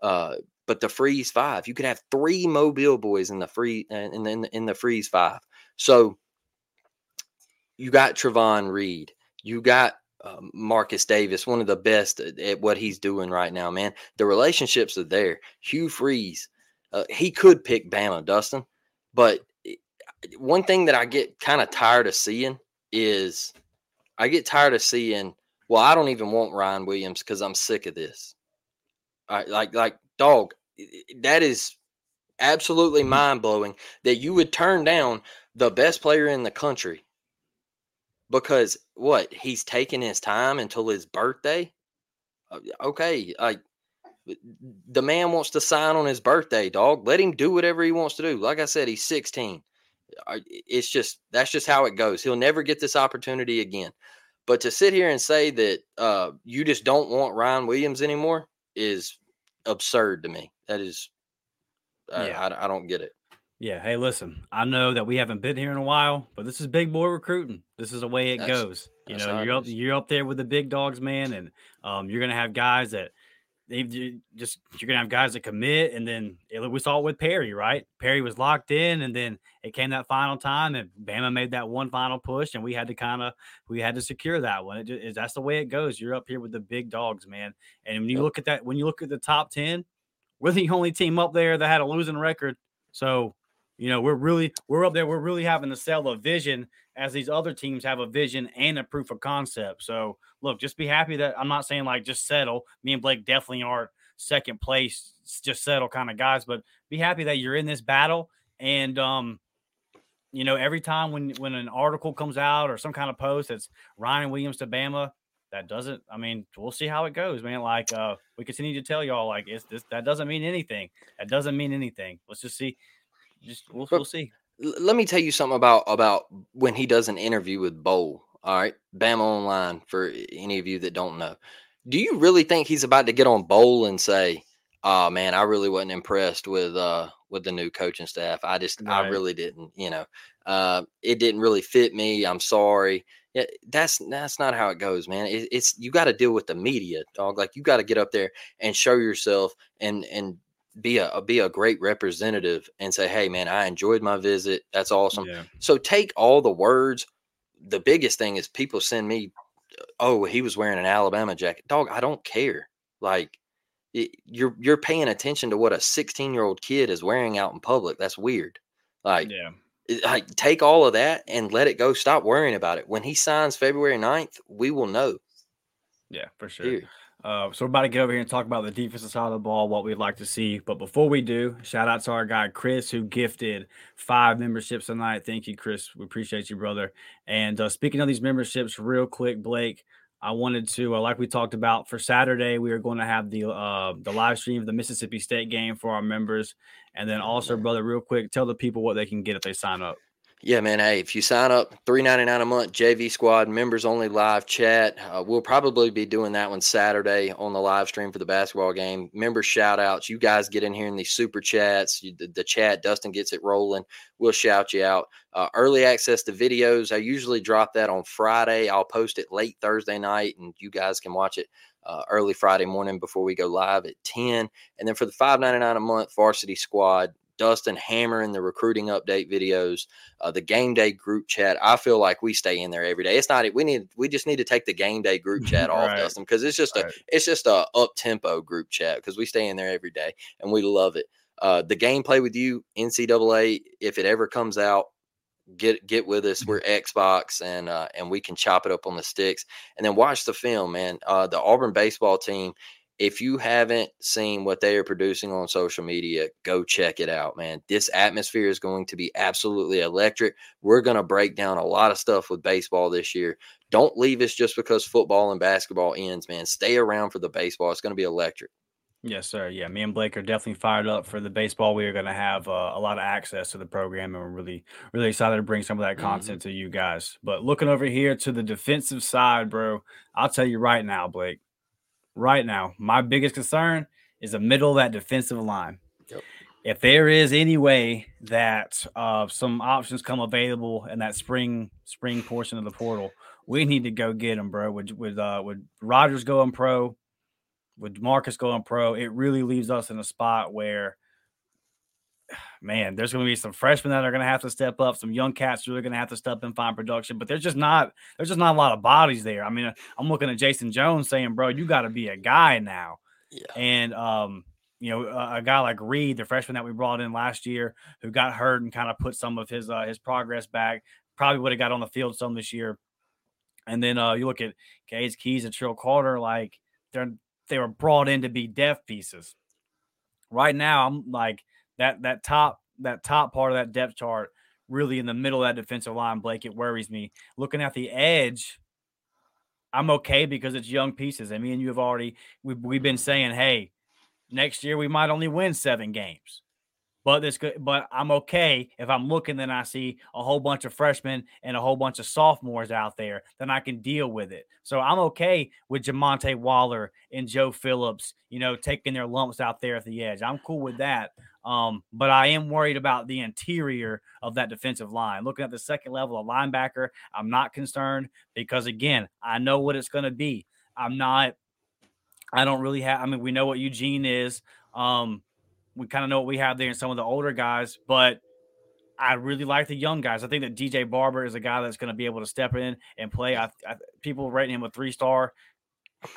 Uh, but the Freeze Five, you could have three Mobile boys in the free in the, in the Freeze Five. So you got Travon Reed, you got uh, Marcus Davis, one of the best at what he's doing right now, man. The relationships are there. Hugh Freeze, uh, he could pick Bama, Dustin, but one thing that I get kind of tired of seeing is I get tired of seeing, well, I don't even want Ryan Williams because I'm sick of this. I, like, like, dog, that is absolutely mm-hmm. mind blowing that you would turn down the best player in the country because what he's taking his time until his birthday. Uh, okay, like the man wants to sign on his birthday, dog. Let him do whatever he wants to do. Like I said, he's 16 it's just that's just how it goes. He'll never get this opportunity again. But to sit here and say that uh, you just don't want Ryan Williams anymore is absurd to me. That is, yeah. I, I don't get it. Yeah. Hey, listen, I know that we haven't been here in a while, but this is big boy recruiting. This is the way it That's- goes. You know, you're up, you're up there with the big dogs, man, and um, you're gonna have guys that they just you're gonna have guys that commit, and then it, we saw it with Perry, right? Perry was locked in, and then it came that final time, and Bama made that one final push, and we had to kind of we had to secure that one. It just, that's the way it goes. You're up here with the big dogs, man. And when you look at that, when you look at the top ten, we're the only team up there that had a losing record. So, you know, we're really we're up there. We're really having to sell a vision as these other teams have a vision and a proof of concept. So, look, just be happy that I'm not saying like just settle. Me and Blake definitely aren't second place, just settle kind of guys, but be happy that you're in this battle. And um, you know, every time when when an article comes out or some kind of post that's Ryan Williams to Bama, that doesn't. I mean, we'll see how it goes, man. Like uh, we continue to tell y'all, like it's this that doesn't mean anything. That doesn't mean anything. Let's just see. Just we'll, But- we'll see. Let me tell you something about about when he does an interview with Bowl. All right, Bama Online for any of you that don't know. Do you really think he's about to get on Bowl and say, "Oh man, I really wasn't impressed with uh with the new coaching staff. I just I really didn't. You know, uh, it didn't really fit me. I'm sorry." Yeah, that's that's not how it goes, man. It, it's you got to deal with the media, dog. Like you got to get up there and show yourself and and be a be a great representative and say, "Hey, man, I enjoyed my visit. That's awesome." Yeah. So take all the words. The biggest thing is people send me, "Oh, he was wearing an Alabama jacket." Dog, I don't care. Like y- you're you're paying attention to what a 16 year old kid is wearing out in public. That's weird. Like, Yeah. it- like take all of that and let it go. Stop worrying about it. When he signs February 9th, we will know. Yeah, for sure. Uh, so we're about to get over here and talk about the defensive side of the ball, what we'd like to see. But before we do, shout out to our guy Chris who gifted five memberships tonight. Thank you, Chris. We appreciate you, brother. And uh, speaking of these memberships, real quick, Blake, I wanted to, uh, like we talked about for Saturday, we are going to have the uh, the live stream of the Mississippi State game for our members, and then also, brother, real quick, tell the people what they can get if they sign up. Yeah, man. Hey, if you sign up, three ninety nine a month, JV Squad members only live chat. Uh, we'll probably be doing that one Saturday on the live stream for the basketball game. Member shout outs. You guys get in here in these super chats. You, the, the chat, Dustin gets it rolling. We'll shout you out. Uh, early access to videos. I usually drop that on Friday. I'll post it late Thursday night, and you guys can watch it uh, early Friday morning before we go live at ten. And then for the five ninety nine a month, Varsity Squad. Dustin hammering the recruiting update videos uh, the game day group chat. I feel like we stay in there every day. It's not we need we just need to take the game day group [laughs] chat off, Right. Dustin, because it's just a Right. it's just a up tempo group chat because we stay in there every day and we love it. Uh, the gameplay with you NCAA, if it ever comes out, get get with us. We're [laughs] Xbox and uh, and we can chop it up on the sticks and then watch the film, man. Uh, the Auburn baseball team. If you haven't seen what they are producing on social media, go check it out, man. This atmosphere is going to be absolutely electric. We're going to break down a lot of stuff with baseball this year. Don't leave us just because football and basketball ends, man. Stay around for the baseball. It's going to be electric. Yes, sir. Yeah, me and Blake are definitely fired up for the baseball. We are going to have uh, a lot of access to the program, and we're really, really excited to bring some of that content to you guys. But looking over here to the defensive side, bro, I'll tell you right now, Blake, right now, my biggest concern is the middle of that defensive line. Yep. If there is any way that uh, some options come available in that spring spring portion of the portal, we need to go get them, bro. With with uh, with Rogers going pro, with Marcus going pro, it really leaves us in a spot where, [sighs] man, there's going to be some freshmen that are going to have to step up, some young cats who are going to have to step and find production. But there's just not there's just not a lot of bodies there. I mean, I'm looking at Jayson Jones saying, "Bro, you got to be a guy now." Yeah. And um, you know, a, a guy like Reed, the freshman that we brought in last year, who got hurt and kind of put some of his uh, his progress back, probably would have got on the field some this year. And then uh, you look at Gaze Keys and Trill Carter, like they're they were brought in to be depth pieces. Right now, I'm like that that top that top part of that depth chart, really in the middle of that defensive line, Blake, it worries me. Looking at the edge, I'm okay because it's young pieces. And me and you have already we've, we've been saying, hey, next year we might only win seven games. But this good, but I'm okay if I'm looking, then I see a whole bunch of freshmen and a whole bunch of sophomores out there, then I can deal with it. So I'm okay with Jamonte Waller and Joe Phillips, you know, taking their lumps out there at the edge. I'm cool with that. Um, but I am worried about the interior of that defensive line. Looking at the second level of linebacker, I'm not concerned because again, I know what it's going to be. I'm not. I don't really have. I mean, we know what Eugene is. Um, we kind of know what we have there in some of the older guys, but I really like the young guys. I think that DJ Barber is a guy that's going to be able to step in and play. I, I, people rating him a three star.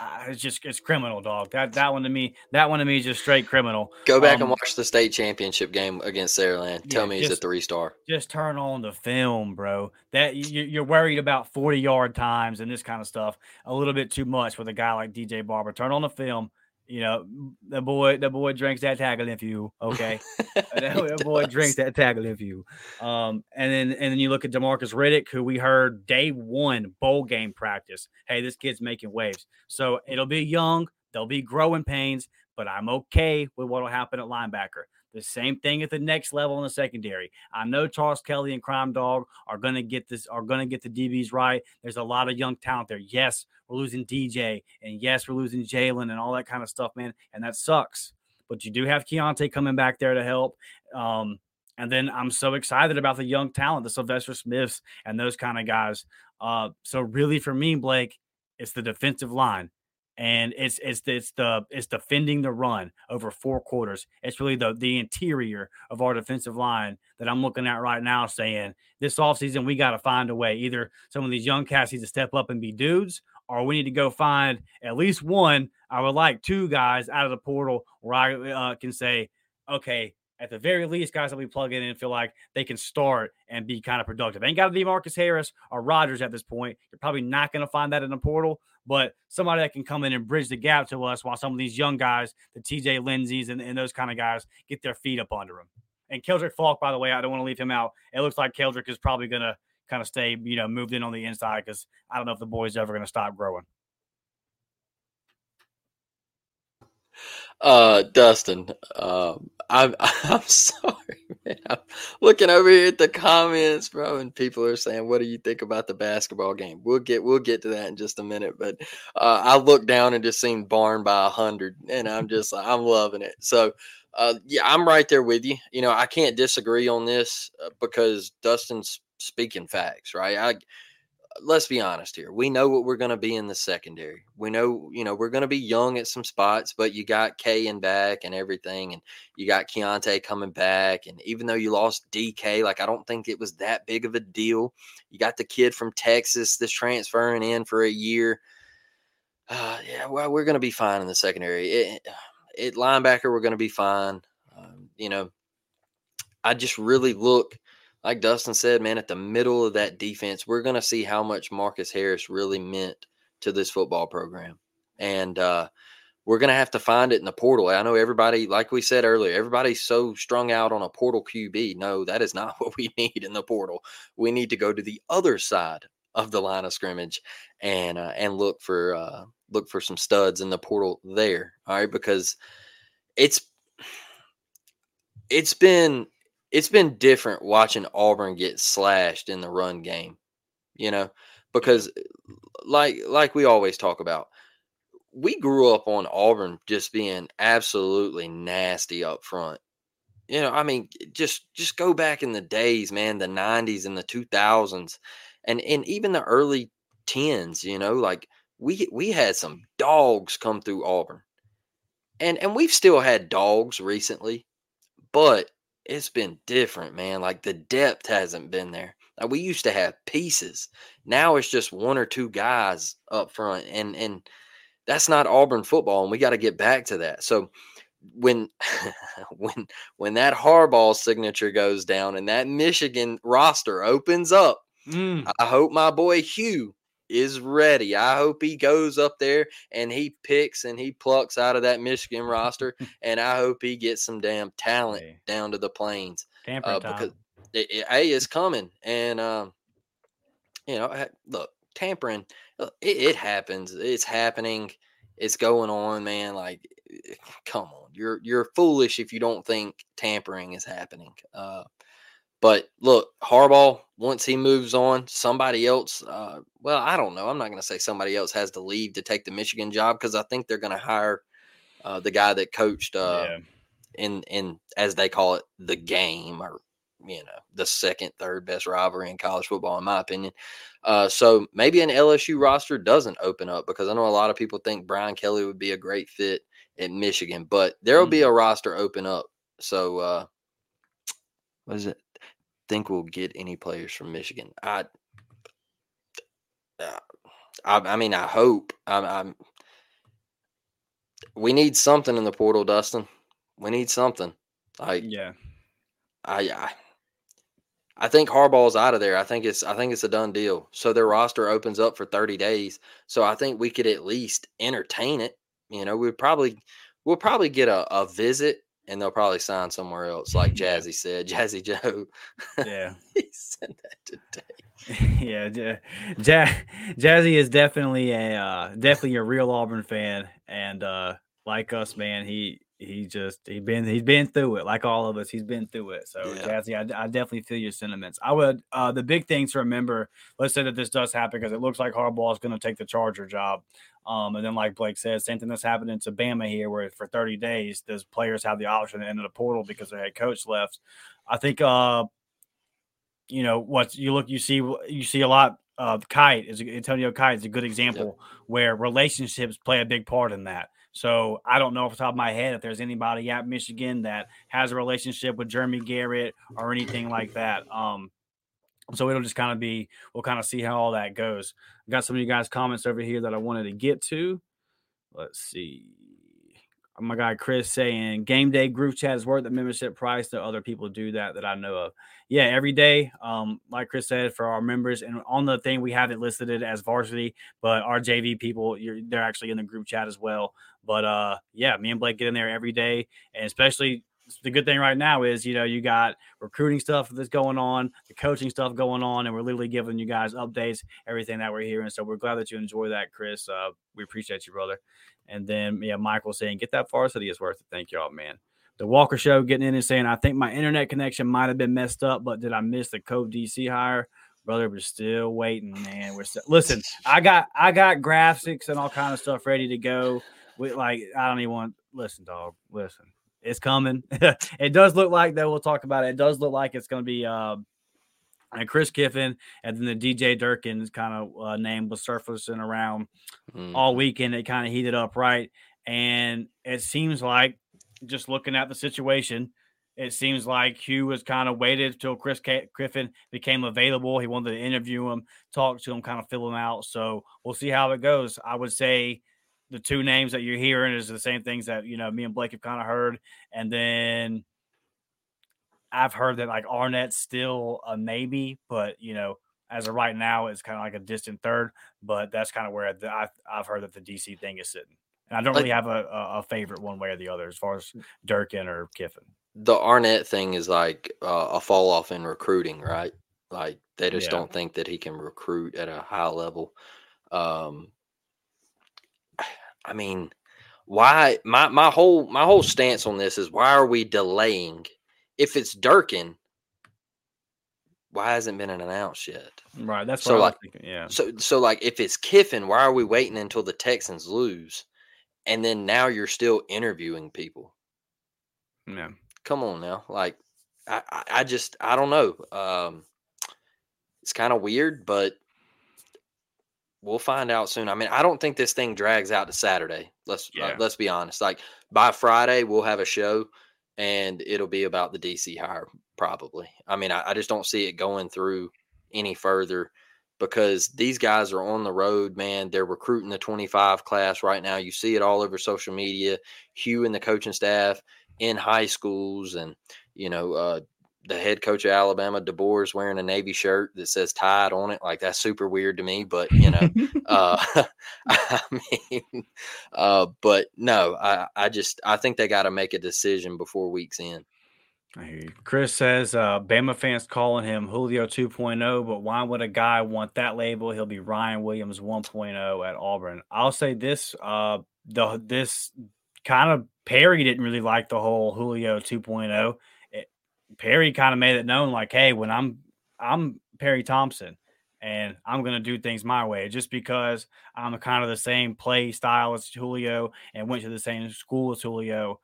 Uh, it's just it's criminal, dog. That that one to me, that one to me is just straight criminal. Go back um, and watch the state championship game against Saraland. Tell yeah, me he's a three star. Just turn on the film, bro. That you, are worried about forty yard times and this kind of stuff a little bit too much with a guy like DJ Barber. Turn on the film you know, the boy, the boy drinks that tackle if you okay. that boy drinks that tackle if [laughs] you. Um, and then and then you look at Demarcus Riddick, who we heard day one bowl game practice. Hey, this kid's making waves. So it'll be young, there'll be growing pains, but I'm okay with what'll happen at linebacker. The same thing at the next level in the secondary. I know Charles Kelly and Crime Dog are gonna get this, are gonna get the DBs right. There's a lot of young talent there. Yes, we're losing DJ, and yes, we're losing Jalen and all that kind of stuff, man. And that sucks. But you do have Keionte coming back there to help. Um, and then I'm so excited about the young talent, the Sylvester Smiths and those kind of guys. Uh, so really for me, Blake, it's the defensive line and it's it's it's the it's defending the run over four quarters. It's really the the interior of our defensive line that I'm looking at right now, saying this offseason we got to find a way. Either some of these young cats need to step up and be dudes, or we need to go find at least one. I would like two guys out of the portal where I uh, can say, okay, at the very least, guys that we plug in and feel like they can start and be kind of productive. Ain't got to be Marcus Harris or Rogers at this point. You're probably not going to find that in the portal, but somebody that can come in and bridge the gap to us while some of these young guys, the TJ Lindsays and, and those kind of guys, get their feet up under them. And Keldric Faulk, by the way, I don't want to leave him out. It looks like Keldric is probably going to kind of stay, you know, moved in on the inside because I don't know if the boy's ever going to stop growing. Uh, Dustin, um, I'm [laughs] I'm sorry, man. I'm looking over here at the comments, bro, and people are saying, "What do you think about the basketball game?" We'll get we'll get to that in just a minute, but uh, I looked down and just seen Barn by a hundred, and I'm [laughs] just I'm loving it. So, uh, yeah, I'm right there with you. You know, I can't disagree on this uh, because Dustin's speaking facts, right? I let's be honest here. We know what we're going to be in the secondary. We know, you know, we're going to be young at some spots, but you got K and back and everything, and you got Keionte coming back. And even though you lost DK, like I don't think it was that big of a deal. You got the kid from Texas that's transferring in for a year. Uh, yeah, well, we're going to be fine in the secondary. It, it linebacker, we're going to be fine. Um, you know, I just really look like Dustin said, man, at the middle of that defense, we're going to see how much Marcus Harris really meant to this football program. And uh, we're going to have to find it in the portal. I know everybody, like we said earlier, everybody's so strung out on a portal QB. No, that is not [laughs] what we need in the portal. We need to go to the other side of the line of scrimmage and uh, and look for uh, look for some studs in the portal there. All right, because it's it's been it's been different watching Auburn get slashed in the run game, you know, because uh, like like we always talk about, we grew up on Auburn just being absolutely nasty up front. You know, I mean, just just go back in the days, man, the 90s and the 2000s and and even the early 10s, you know, like we we had some dogs come through Auburn. And and we've still had dogs recently, but it's been different, man. Like the depth hasn't been there. Like we used to have pieces. Now it's just one or two guys up front, and and that's not Auburn football, and we got to get back to that. So when [laughs] when when that Harbaugh signature goes down and that Michigan roster opens up, mm. I hope my boy Hugh is ready. I hope he goes up there and he picks and he plucks out of that Michigan roster, [laughs] and I hope he gets some damn talent hey. down to the plains uh, because it, it, A is coming, and um, you know, look, tampering, it, it happens. It's happening. It's going on, man. Like [sighs] come on, you're you're foolish if you don't think tampering is happening. Uh, but look, Harbaugh, once he moves on, somebody else, uh, well, I don't know. I'm not going to say somebody else has to leave to take the Michigan job because I think they're going to hire uh, the guy that coached uh, yeah. in, in, as they call it, the game or, you know, the second, third best rivalry in college football, in my opinion. Uh, so maybe an LSU roster doesn't open up because I know a lot of people think Brian Kelly would be a great fit at Michigan, but there will mm-hmm. be a roster open up. So, uh, what is it? Think we'll get any players from Michigan. I, uh, I, I mean, I hope. I'm, I'm. We need something in the portal, Dustin. We need something. Like, yeah, I, I, I think Harbaugh's out of there. I think it's, I think it's a done deal. So their roster opens up for 30 days. So I think we could at least entertain it. You know, we'd probably, we'll probably get a, a visit and they'll probably sign somewhere else, like [laughs] Jazzy said. Jazzy Joe. Yeah, [laughs] he said that today. [laughs] yeah, J- Jazzy is definitely a uh, definitely a real Auburn fan, and uh, like us, man, he he just he been he's been through it like all of us he's been through it so yeah. jazzy I, I, definitely feel your sentiments i would uh the big thing to remember let's say that this does happen because it looks like Harbaugh is going to take the charger job um and then like blake says same thing that's happening to bama here where for 30 days those players have the option to enter the portal because their head coach left i think uh you know what you look you see you see a lot uh kite is antonio kite is a good example yep. where relationships play a big part in that so I don't know off the top of my head if there's anybody at Michigan that has a relationship with Jeremy Garrett or anything like that. Um, so it'll just kind of be we'll kind of see how all that goes. got some of you guys' comments over here that I wanted to get to. Let's see. My guy Chris saying game day group chat is worth the membership price. That other people do that that I know of. Yeah, every day. Um, like Chris said, for our members, and on the thing we have it listed as varsity, but our JV people, they're actually in the group chat as well. But uh, yeah, me and Blake get in there every day, and especially the good thing right now is you know you got recruiting stuff that's going on, the coaching stuff going on, and we're literally giving you guys updates, everything that we're hearing. So we're glad that you enjoy that, Chris. Uh, we appreciate you, brother. And then yeah, Michael saying get that varsity is worth it. Thank y'all, man. The Walker Show getting in and saying I think my internet connection might have been messed up, but did I miss the Cove DC hire? brother we're still waiting man we're still listen i got i got graphics and all kind of stuff ready to go we like I don't even want listen, dog. Listen, it's coming. [laughs] it does look like that. We'll talk about it. It does look like it's going to be uh, and Chris Kiffin, and then the DJ Durkin kind of uh, name was surfacing around mm. all weekend. It kind of heated up, right? And it seems like just looking at the situation, it seems like Hugh was kind of waited until Chris K- Kiffin became available. He wanted to interview him, talk to him, kind of fill him out. So we'll see how it goes. I would say the two names that you're hearing is the same things that you know me and Blake have kind of heard, and then I've heard that like Arnett's still a maybe, but you know as of right now it's kind of like a distant third. But that's kind of where I've, I've heard that the DC thing is sitting, and I don't really have a, a favorite one way or the other as far as Durkin or Kiffin. The Arnett thing is like uh, a fall off in recruiting, right? Like they just yeah. don't think that he can recruit at a high level. Um, I mean, why my my whole my whole stance on this is why are we delaying? If it's Durkin, why hasn't been announced yet? Right. That's so like yeah. So so like if it's Kiffin, why are we waiting until the Texans lose? And then now you're still interviewing people. Yeah. Come on now. Like I, I just I don't know. Um it's kind of weird, but we'll find out soon. I mean, I don't think this thing drags out to Saturday. Let's uh, yeah. uh, let's be honest. Like by Friday, we'll have a show, and it'll be about the DC hire probably. I mean, I, I just don't see it going through any further because these guys are on the road, man. They're recruiting the 25 class right now. You see it all over social media. Hugh and the coaching staff in high schools, and you know, uh, the head coach of Alabama, DeBoer, is wearing a Navy shirt that says Tide on it. Like that's super weird to me, but you know, [laughs] uh, [laughs] I mean, uh, but no, I, I just I think they got to make a decision before weeks in. I hear you. Chris says uh, Bama fans calling him Julio 2.0, but why would a guy want that label? He'll be Ryan Williams 1.0 at Auburn. I'll say this: uh, the this kind of Perry didn't really like the whole Julio 2.0. Perry kind of made it known, like, hey, when I'm I'm Perry Thompson and I'm to do things my way just because I'm kind of the same play style as Julio and went to the same school as Julio.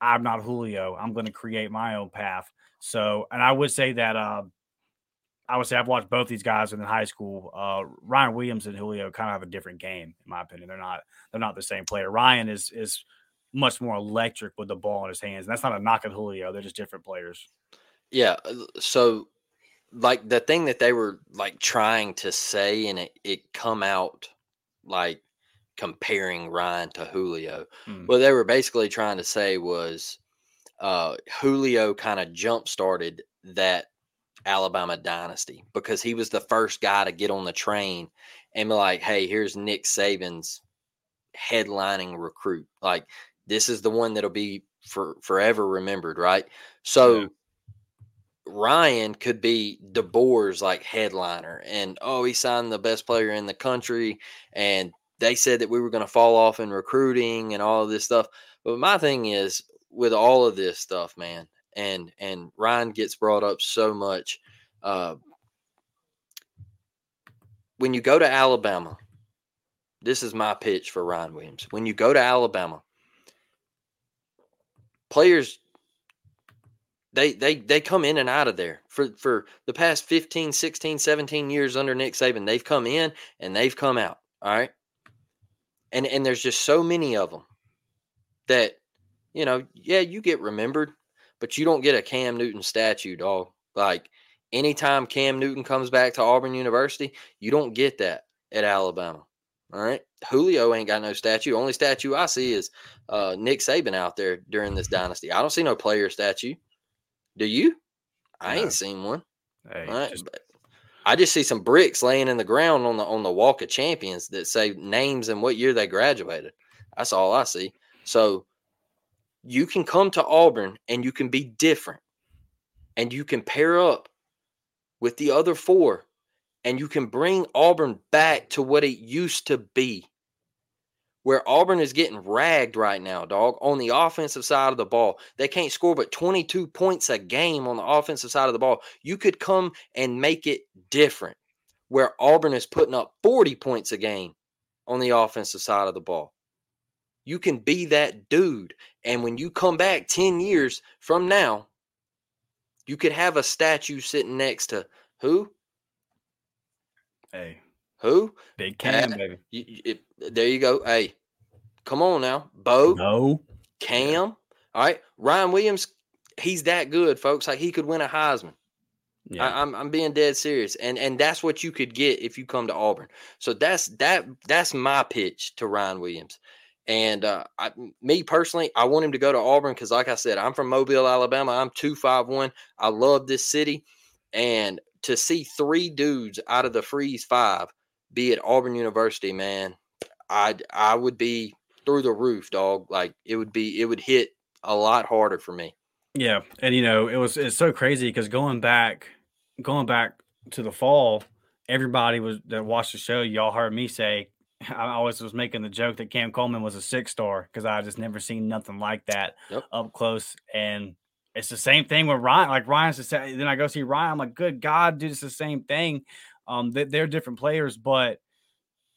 I'm not Julio. I'm to create my own path. So, and I would say that uh, I would say I've watched both these guys in high school. Uh, Ryan Williams and Julio kind of have a different game, in my opinion. They're not they're not the same player. Ryan is is much more electric with the ball in his hands. And that's not a knock at Julio. They're just different players. Yeah. Uh, so like the thing that they were like trying to say and it, it come out like comparing Ryan to Julio. Mm. What they were basically trying to say was uh, Julio kind of jump started that Alabama dynasty because he was the first guy to get on the train and be like, hey, here's Nick Saban's headlining recruit. Like this is the one that'll be for forever remembered, right? So yeah. Ryan could be DeBoer's like headliner, and oh, he signed the best player in the country, and they said that we were going to fall off in recruiting and all of this stuff. But my thing is with all of this stuff, man, and and Ryan gets brought up so much. Uh, when you go to Alabama, this is my pitch for Ryan Williams. When you go to Alabama, players they they they come in and out of there for for the past 15 16 17 years under nick saban they've come in and they've come out all right? And and there's just so many of them that you know yeah you get remembered but you don't get a cam newton statue dog like anytime cam newton comes back to auburn university you don't get that at alabama all right. Julio ain't got no statue. Only statue I see is uh, Nick Saban out there during this [laughs] dynasty. I don't see no player statue. Do you? I no. ain't seen one. Hey, right? just... I just see some bricks laying in the ground on the on the Walk of Champions that say names and what year they graduated. That's all I see. So you can come to Auburn and you can be different, and you can pair up with the other four and you can bring Auburn back to what it used to be. Where Auburn is getting ragged right now, dog, on the offensive side of the ball. They can't score but 22 points a game on the offensive side of the ball. You could come and make it different. Where Auburn is putting up 40 points a game on the offensive side of the ball. You can be that dude. And when you come back 10 years from now, you could have a statue sitting next to who? Hey. Who? Big Cam, uh, baby. You, you, there you go. Hey, come on now. Bo. No. Cam. All right. Ryan Williams, he's that good, folks. Like he could win a Heisman. Yeah. I, am I'm, I'm being dead serious, and and that's what you could get if you come to Auburn. So that's that that's my pitch to Ryan Williams. And uh, I, me personally, I want him to go to Auburn because, like I said, I'm from Mobile, Alabama. I'm two five one. I love this city, and to see three dudes out of the freeze five be at Auburn University, man, I I would be through the roof, dog. Like it would be, it would hit a lot harder for me. Yeah, and you know, it was it's so crazy because going back, going back to the fall, everybody was that watched the show. Y'all heard me say [laughs] I always was making the joke that Cam Coleman was a six star because I just never seen nothing like that yep. up close. And it's the same thing with Ryan. Like Ryan's the same. Then I go see Ryan. I'm like, good God, dude, it's the same thing. Um, they, they're different players, but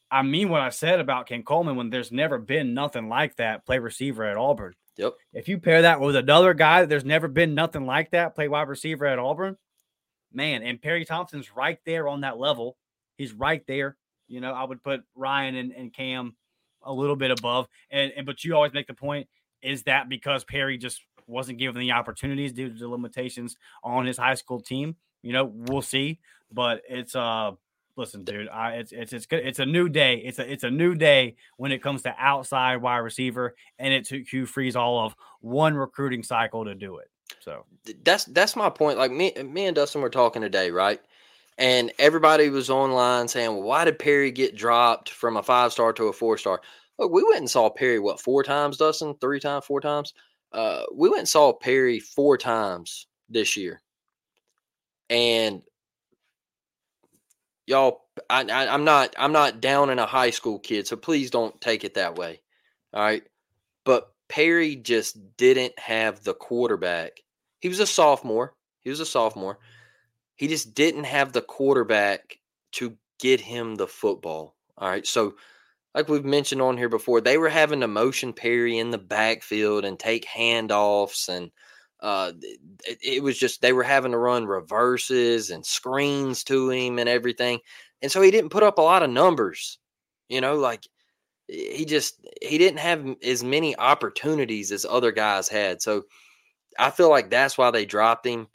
I mean what I said about Cam Coleman when there's never been nothing like that play receiver at Auburn. Yep. If you pair that with another guy, there's never been nothing like that play wide receiver at Auburn, man. And Perry Thompson's right there on that level. He's right there. You know, I would put Ryan and, and Cam a little bit above. And, and but you always make the point: is that because Perry just wasn't given the opportunities due to the limitations on his high school team. You know, we'll see. But it's uh listen, dude, I it's it's it's good. It's a new day. It's a it's a new day when it comes to outside wide receiver, and it took Hugh Freeze all of one recruiting cycle to do it. So that's that's my point. Like me, me and Dustin were talking today, right? And everybody was online saying, "Well, why did Perry get dropped from a five star to a four star?" Look, we went and saw Perry what four times, Dustin? Three times, four times. Uh, we went and saw Perry four times this year, and y'all, I, I, I'm not, I'm not down in a high school kid, so please don't take it that way. All right, but Perry just didn't have the quarterback. He was a sophomore. He was a sophomore. He just didn't have the quarterback to get him the football. All right. So, like we've mentioned on here before, they were having to motion Perry in the backfield and take handoffs. And uh, it, it was just, they were having to run reverses and screens to him and everything. And so he didn't put up a lot of numbers, you know, like he just, he didn't have as many opportunities as other guys had. So I feel like that's why they dropped him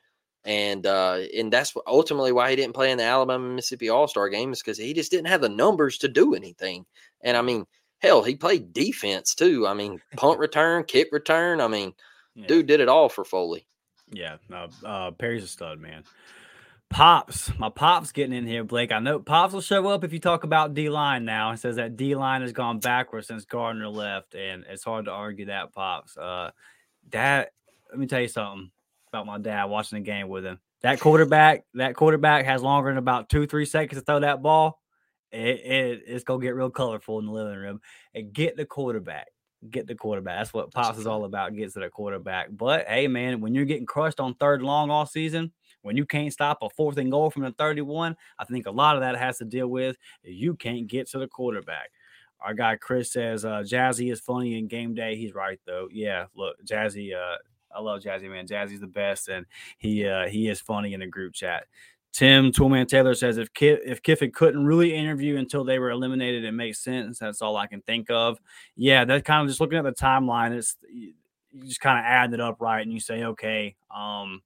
and uh, and that's ultimately why he didn't play in the Alabama Mississippi All Star game is because he just didn't have the numbers to do anything. And I mean, hell, he played defense too. I mean, punt [laughs] return, kick return. I mean, yeah. dude did it all for Foley. Yeah, no, uh, Perry's a stud, man. Pops, my pops getting in here, Blake. I know pops will show up if you talk about D line now. It says that D line has gone backwards since Garner left, and it's hard to argue that pops. Uh, that let me tell you something about my dad watching the game with him. That quarterback, that quarterback has longer than about two, three seconds to throw that ball. It, it, it's gonna get real colorful in the living room. And get the quarterback. Get the quarterback. That's what Pops is all about. Gets to the quarterback. But hey, man, when you're getting crushed on third long all season, when you can't stop a fourth and goal from the 31, I think a lot of that has to deal with you can't get to the quarterback. Our guy Chris says uh, Jazzy is funny in game day. He's right though. Yeah, look, Jazzy. Uh, I love Jazzy, man. Jazzy's the best, and he uh, he is funny in the group chat. Tim Toolman Taylor says if Kif- if Kiffin couldn't really interview until they were eliminated, it makes sense. That's all I can think of. Yeah, that kind of just looking at the timeline. It's you just kind of add it up right, and you say, okay, um,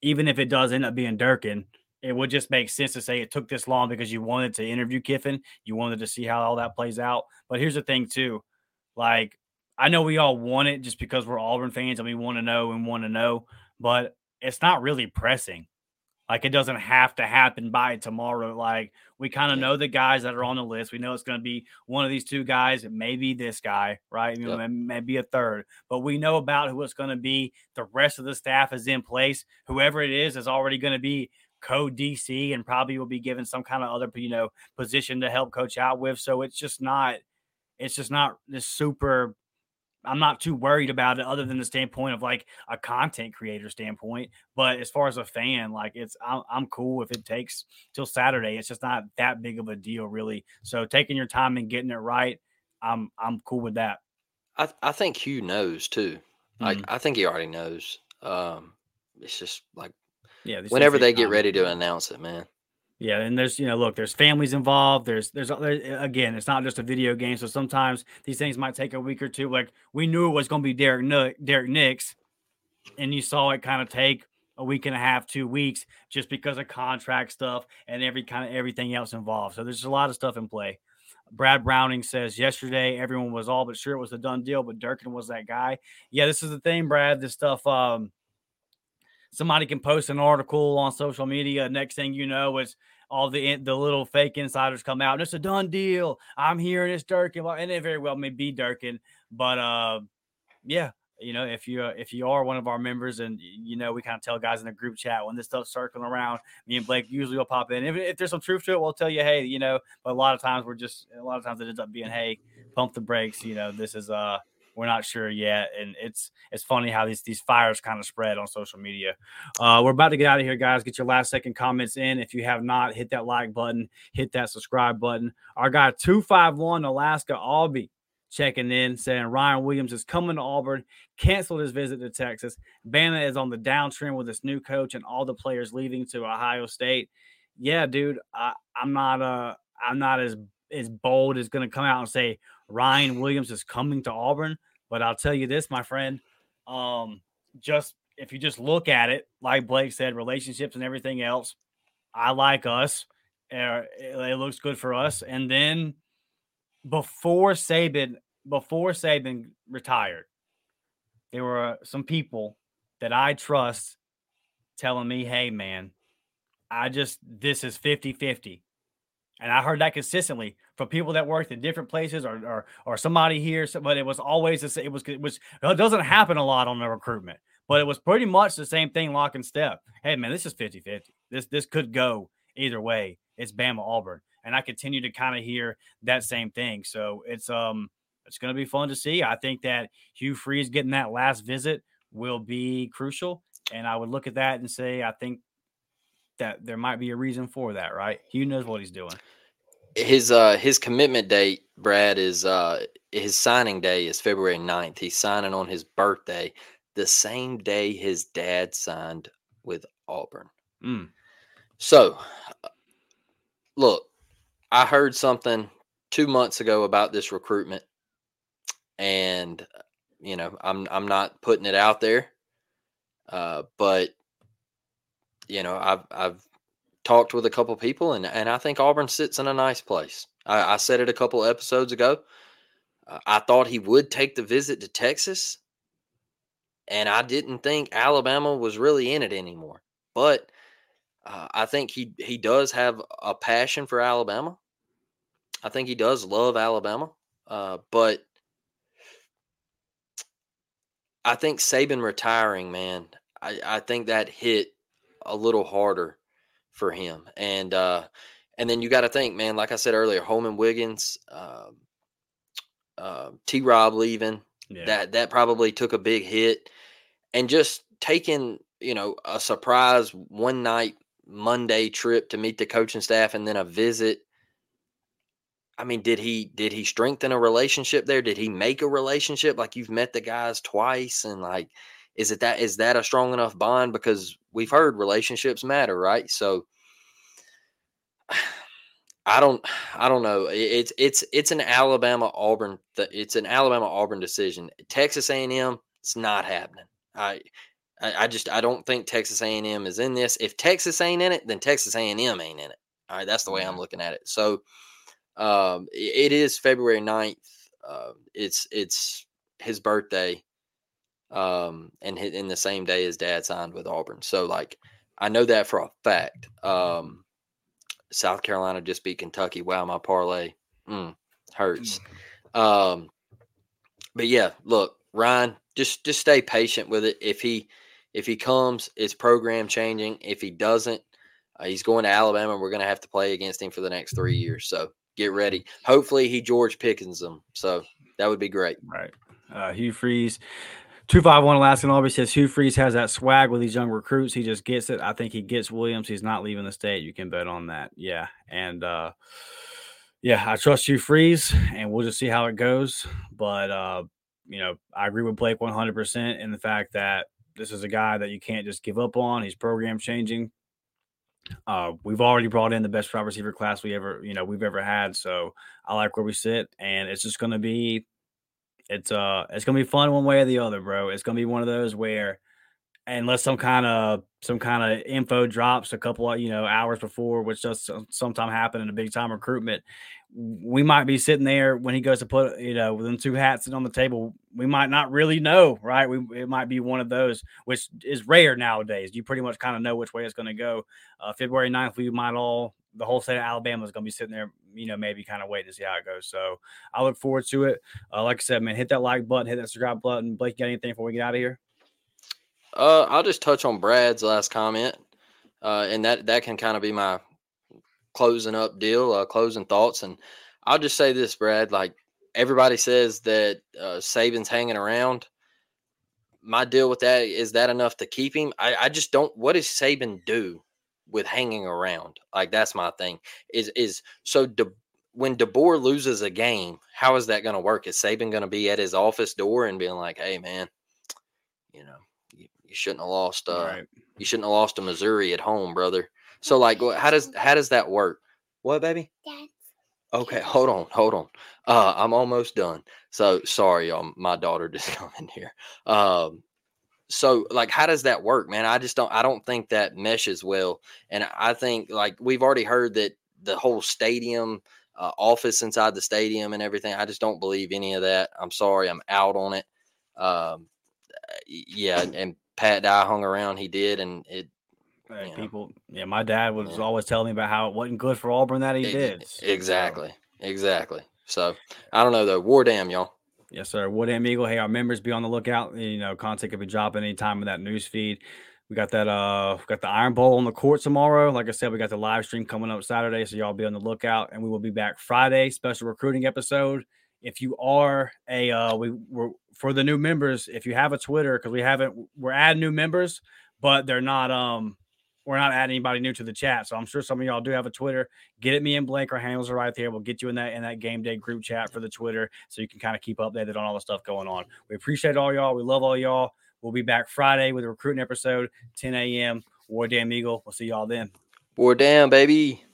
even if it does end up being Durkin, it would just make sense to say it took this long because you wanted to interview Kiffin, you wanted to see how all that plays out. But here's the thing, too, like I know we all want it just because we're Auburn fans and we want to know and want to know, but it's not really pressing. Like it doesn't have to happen by tomorrow. Like we kind of know the guys that are on the list. We know it's going to be one of these two guys, maybe this guy, right? Yep. maybe a third. But we know about who it's going to be. The rest of the staff is in place. Whoever it is is already going to be co DC and probably will be given some kind of other you know position to help coach out with. So it's just not. It's just not this super I'm not too worried about it other than the standpoint of like a content creator standpoint. But as far as a fan, like it's I'm, I'm cool if it takes till Saturday. It's just not that big of a deal, really. So taking your time and getting it right, I'm I'm cool with that. I I think Hugh knows too. Like mm. I think he already knows. Um, it's just like yeah, whenever they get ready to announce it, man. Yeah, and there's you know, look, there's families involved. There's there's again, it's not just a video game. So sometimes these things might take a week or two. Like we knew it was going to be Derek N- Derrick Nix, and you saw it kind of take a week and a half, two weeks, just because of contract stuff and every kind of everything else involved. So there's a lot of stuff in play. Brad Browning says yesterday everyone was all but sure it was a done deal, but Durkin was that guy. Yeah, this is the thing, Brad. This stuff. Um, somebody can post an article on social media. Next thing you know, it's all the the little fake insiders come out. And it's a done deal. I'm here and it's Durkin, and it very well may be Durkin, but uh, yeah, you know, if you uh, if you are one of our members, and you know, we kind of tell guys in the group chat when this stuff's circling around. Me and Blake usually will pop in. If, if there's some truth to it, we'll tell you, hey, you know. But a lot of times we're just a lot of times it ends up being, hey, pump the brakes. You know, this is uh we're not sure yet, and it's it's funny how these these fires kind of spread on social media. Uh, we're about to get out of here, guys. Get your last second comments in. If you have not, hit that like button, hit that subscribe button. Our guy two five one Alaska Albie checking in, saying Ryan Williams is coming to Auburn, canceled his visit to Texas. Bama is on the downtrend with this new coach and all the players leaving to Ohio State. Yeah, dude, I, I'm not uh I'm not as as bold as going to come out and say Ryan Williams is coming to Auburn. But I'll tell you this, my friend, um, just if you just look at it, like Blake said, relationships and everything else, I like us. Uh, it looks good for us. And then before Saban, before Saban retired, there were some people that I trust telling me, hey, man, I just, this is 50 50. And I heard that consistently from people that worked in different places or or, or somebody here. But it was always was it was it doesn't happen a lot on the recruitment, but it was pretty much the same thing, lock and step. Hey man, this is 50-50. This this could go either way. It's Bama Auburn. And I continue to kind of hear that same thing. So it's um it's going to be fun to see. I think that Hugh Freeze getting that last visit will be crucial. And I would look at that and say, I think that there might be a reason for that, right? Hugh knows what he's doing. His uh his commitment date, Brad, is uh his signing day is February 9th. He's signing on his birthday, the same day his dad signed with Auburn. Mm. So, look, I heard something two months ago about this recruitment, and you know, I'm I'm not putting it out there, uh, but you know, I've I've talked with a couple people, and and I think Auburn sits in a nice place. I, I said it a couple episodes ago. Uh, I thought he would take the visit to Texas, and I didn't think Alabama was really in it anymore. But uh, I think he he does have a passion for Alabama. I think he does love Alabama, uh, but I think Saban retiring, man, I, I think that hit a little harder for him, and uh, and then you got to think, man, like I said earlier, Holmon Wiggins, um, uh, T. Rob leaving, Yeah. that that probably took a big hit, and just taking you know a surprise one night Monday trip to meet the coaching staff and then a visit. I mean, did he did he strengthen a relationship there? Did he make a relationship like you've met the guys twice and like is it that is that a strong enough bond because we've heard relationships matter, right? So I don't I don't know. It's it's it's an Alabama Auburn it's an Alabama Auburn decision. Texas A&M it's not happening. I I I just I don't think Texas A&M is in this. If Texas ain't in it, then Texas A&M ain't in it. All right, that's the way I'm looking at it. So um it is February 9th. Uh, it's it's his birthday. Um and hit in the same day his dad signed with Auburn. So like I know that for a fact. Um South Carolina just beat Kentucky. Wow, my parlay mm, hurts. Um, but yeah, look, Ryan, just just stay patient with it. If he if he comes, it's program changing. If he doesn't, uh, he's going to Alabama. We're going to have to play against him for the next three years. So get ready. Hopefully, he George Pickens them. So that would be great. Right. Uh, Hugh Freeze. 251 Alaskan Aubrey says Hugh Freeze has that swag with these young recruits. He just gets it. I think he gets Williams. He's not leaving the state. You can bet on that. Yeah. And uh yeah, I trust Hugh Freeze and we'll just see how it goes. But uh, you know, I agree with Blake 100% in the fact that this is a guy that you can't just give up on. He's program changing. Uh, we've already brought in the best wide receiver class we ever, you know, we've ever had. So I like where we sit, and it's just going to be it's uh it's gonna be fun one way or the other, bro. It's gonna be one of those where unless some kind of some kind of info drops a couple of you know hours before, which does sometime happen in a big time recruitment, we might be sitting there when he goes to put you know with them two hats on the table. We might not really know, right? We it might be one of those, which is rare nowadays. You pretty much kind of know which way it's going to go. Uh, February 9th, we might all the whole state of Alabama is going to be sitting there, you know, maybe kind of waiting to see how it goes. So I look forward to it. Uh, like I said, man, hit that like button, hit that subscribe button. Blake, got anything before we get out of here? Uh, I'll just touch on Brad's last comment, uh, and that that can kind of be my closing up deal, uh, closing thoughts. And I'll just say this, Brad. Like everybody says that uh, Saban's hanging around. My deal with that is that enough to keep him. I, I just don't. What does Saban do with hanging around? Like that's my thing. Is is so De, when DeBoer loses a game, how is that going to work? Is Saban going to be at his office door and being like, "Hey, man, you know, you, you shouldn't have lost. Uh, right. you shouldn't have lost to Missouri at home, brother." So like, how does how does that work? What, baby? Okay, hold on, hold on. Uh, I'm almost done. So sorry, y'all. My daughter just [laughs] come in here. Um, so like, how does that work, man? I just don't. I don't think that meshes well. And I think like we've already heard that the whole stadium uh, office inside the stadium and everything. I just don't believe any of that. I'm sorry, I'm out on it. Um, yeah, and, [clears throat] and Pat Dye hung around. He did, and it Hey, Yeah. people, yeah, my dad was Yeah. always telling me about how it wasn't good for Auburn that he e- did. So, exactly, exactly. So I don't know though. War damn y'all. Yes, sir. War Damn Eagle. Hey, our members be on the lookout. You know, content could be dropping anytime in that news feed. We got that uh we got the Iron Bowl on the court tomorrow. Like I said, we got the live stream coming up Saturday, so y'all be on the lookout. And we will be back Friday, special recruiting episode. if you are a uh, we we're for the new members, if you have a Twitter, because we haven't, we're adding new members, but they're not um we're not adding anybody new to the chat. So I'm sure some of y'all do have a Twitter. Get at me and Blake. Our handles are right there. We'll get you in that in that game day group chat for the Twitter so you can kind of keep updated on all the stuff going on. We appreciate all y'all. We love all y'all. We'll be back Friday with a recruiting episode, 10 a.m. War Damn Eagle. We'll see y'all then. War Damn, baby.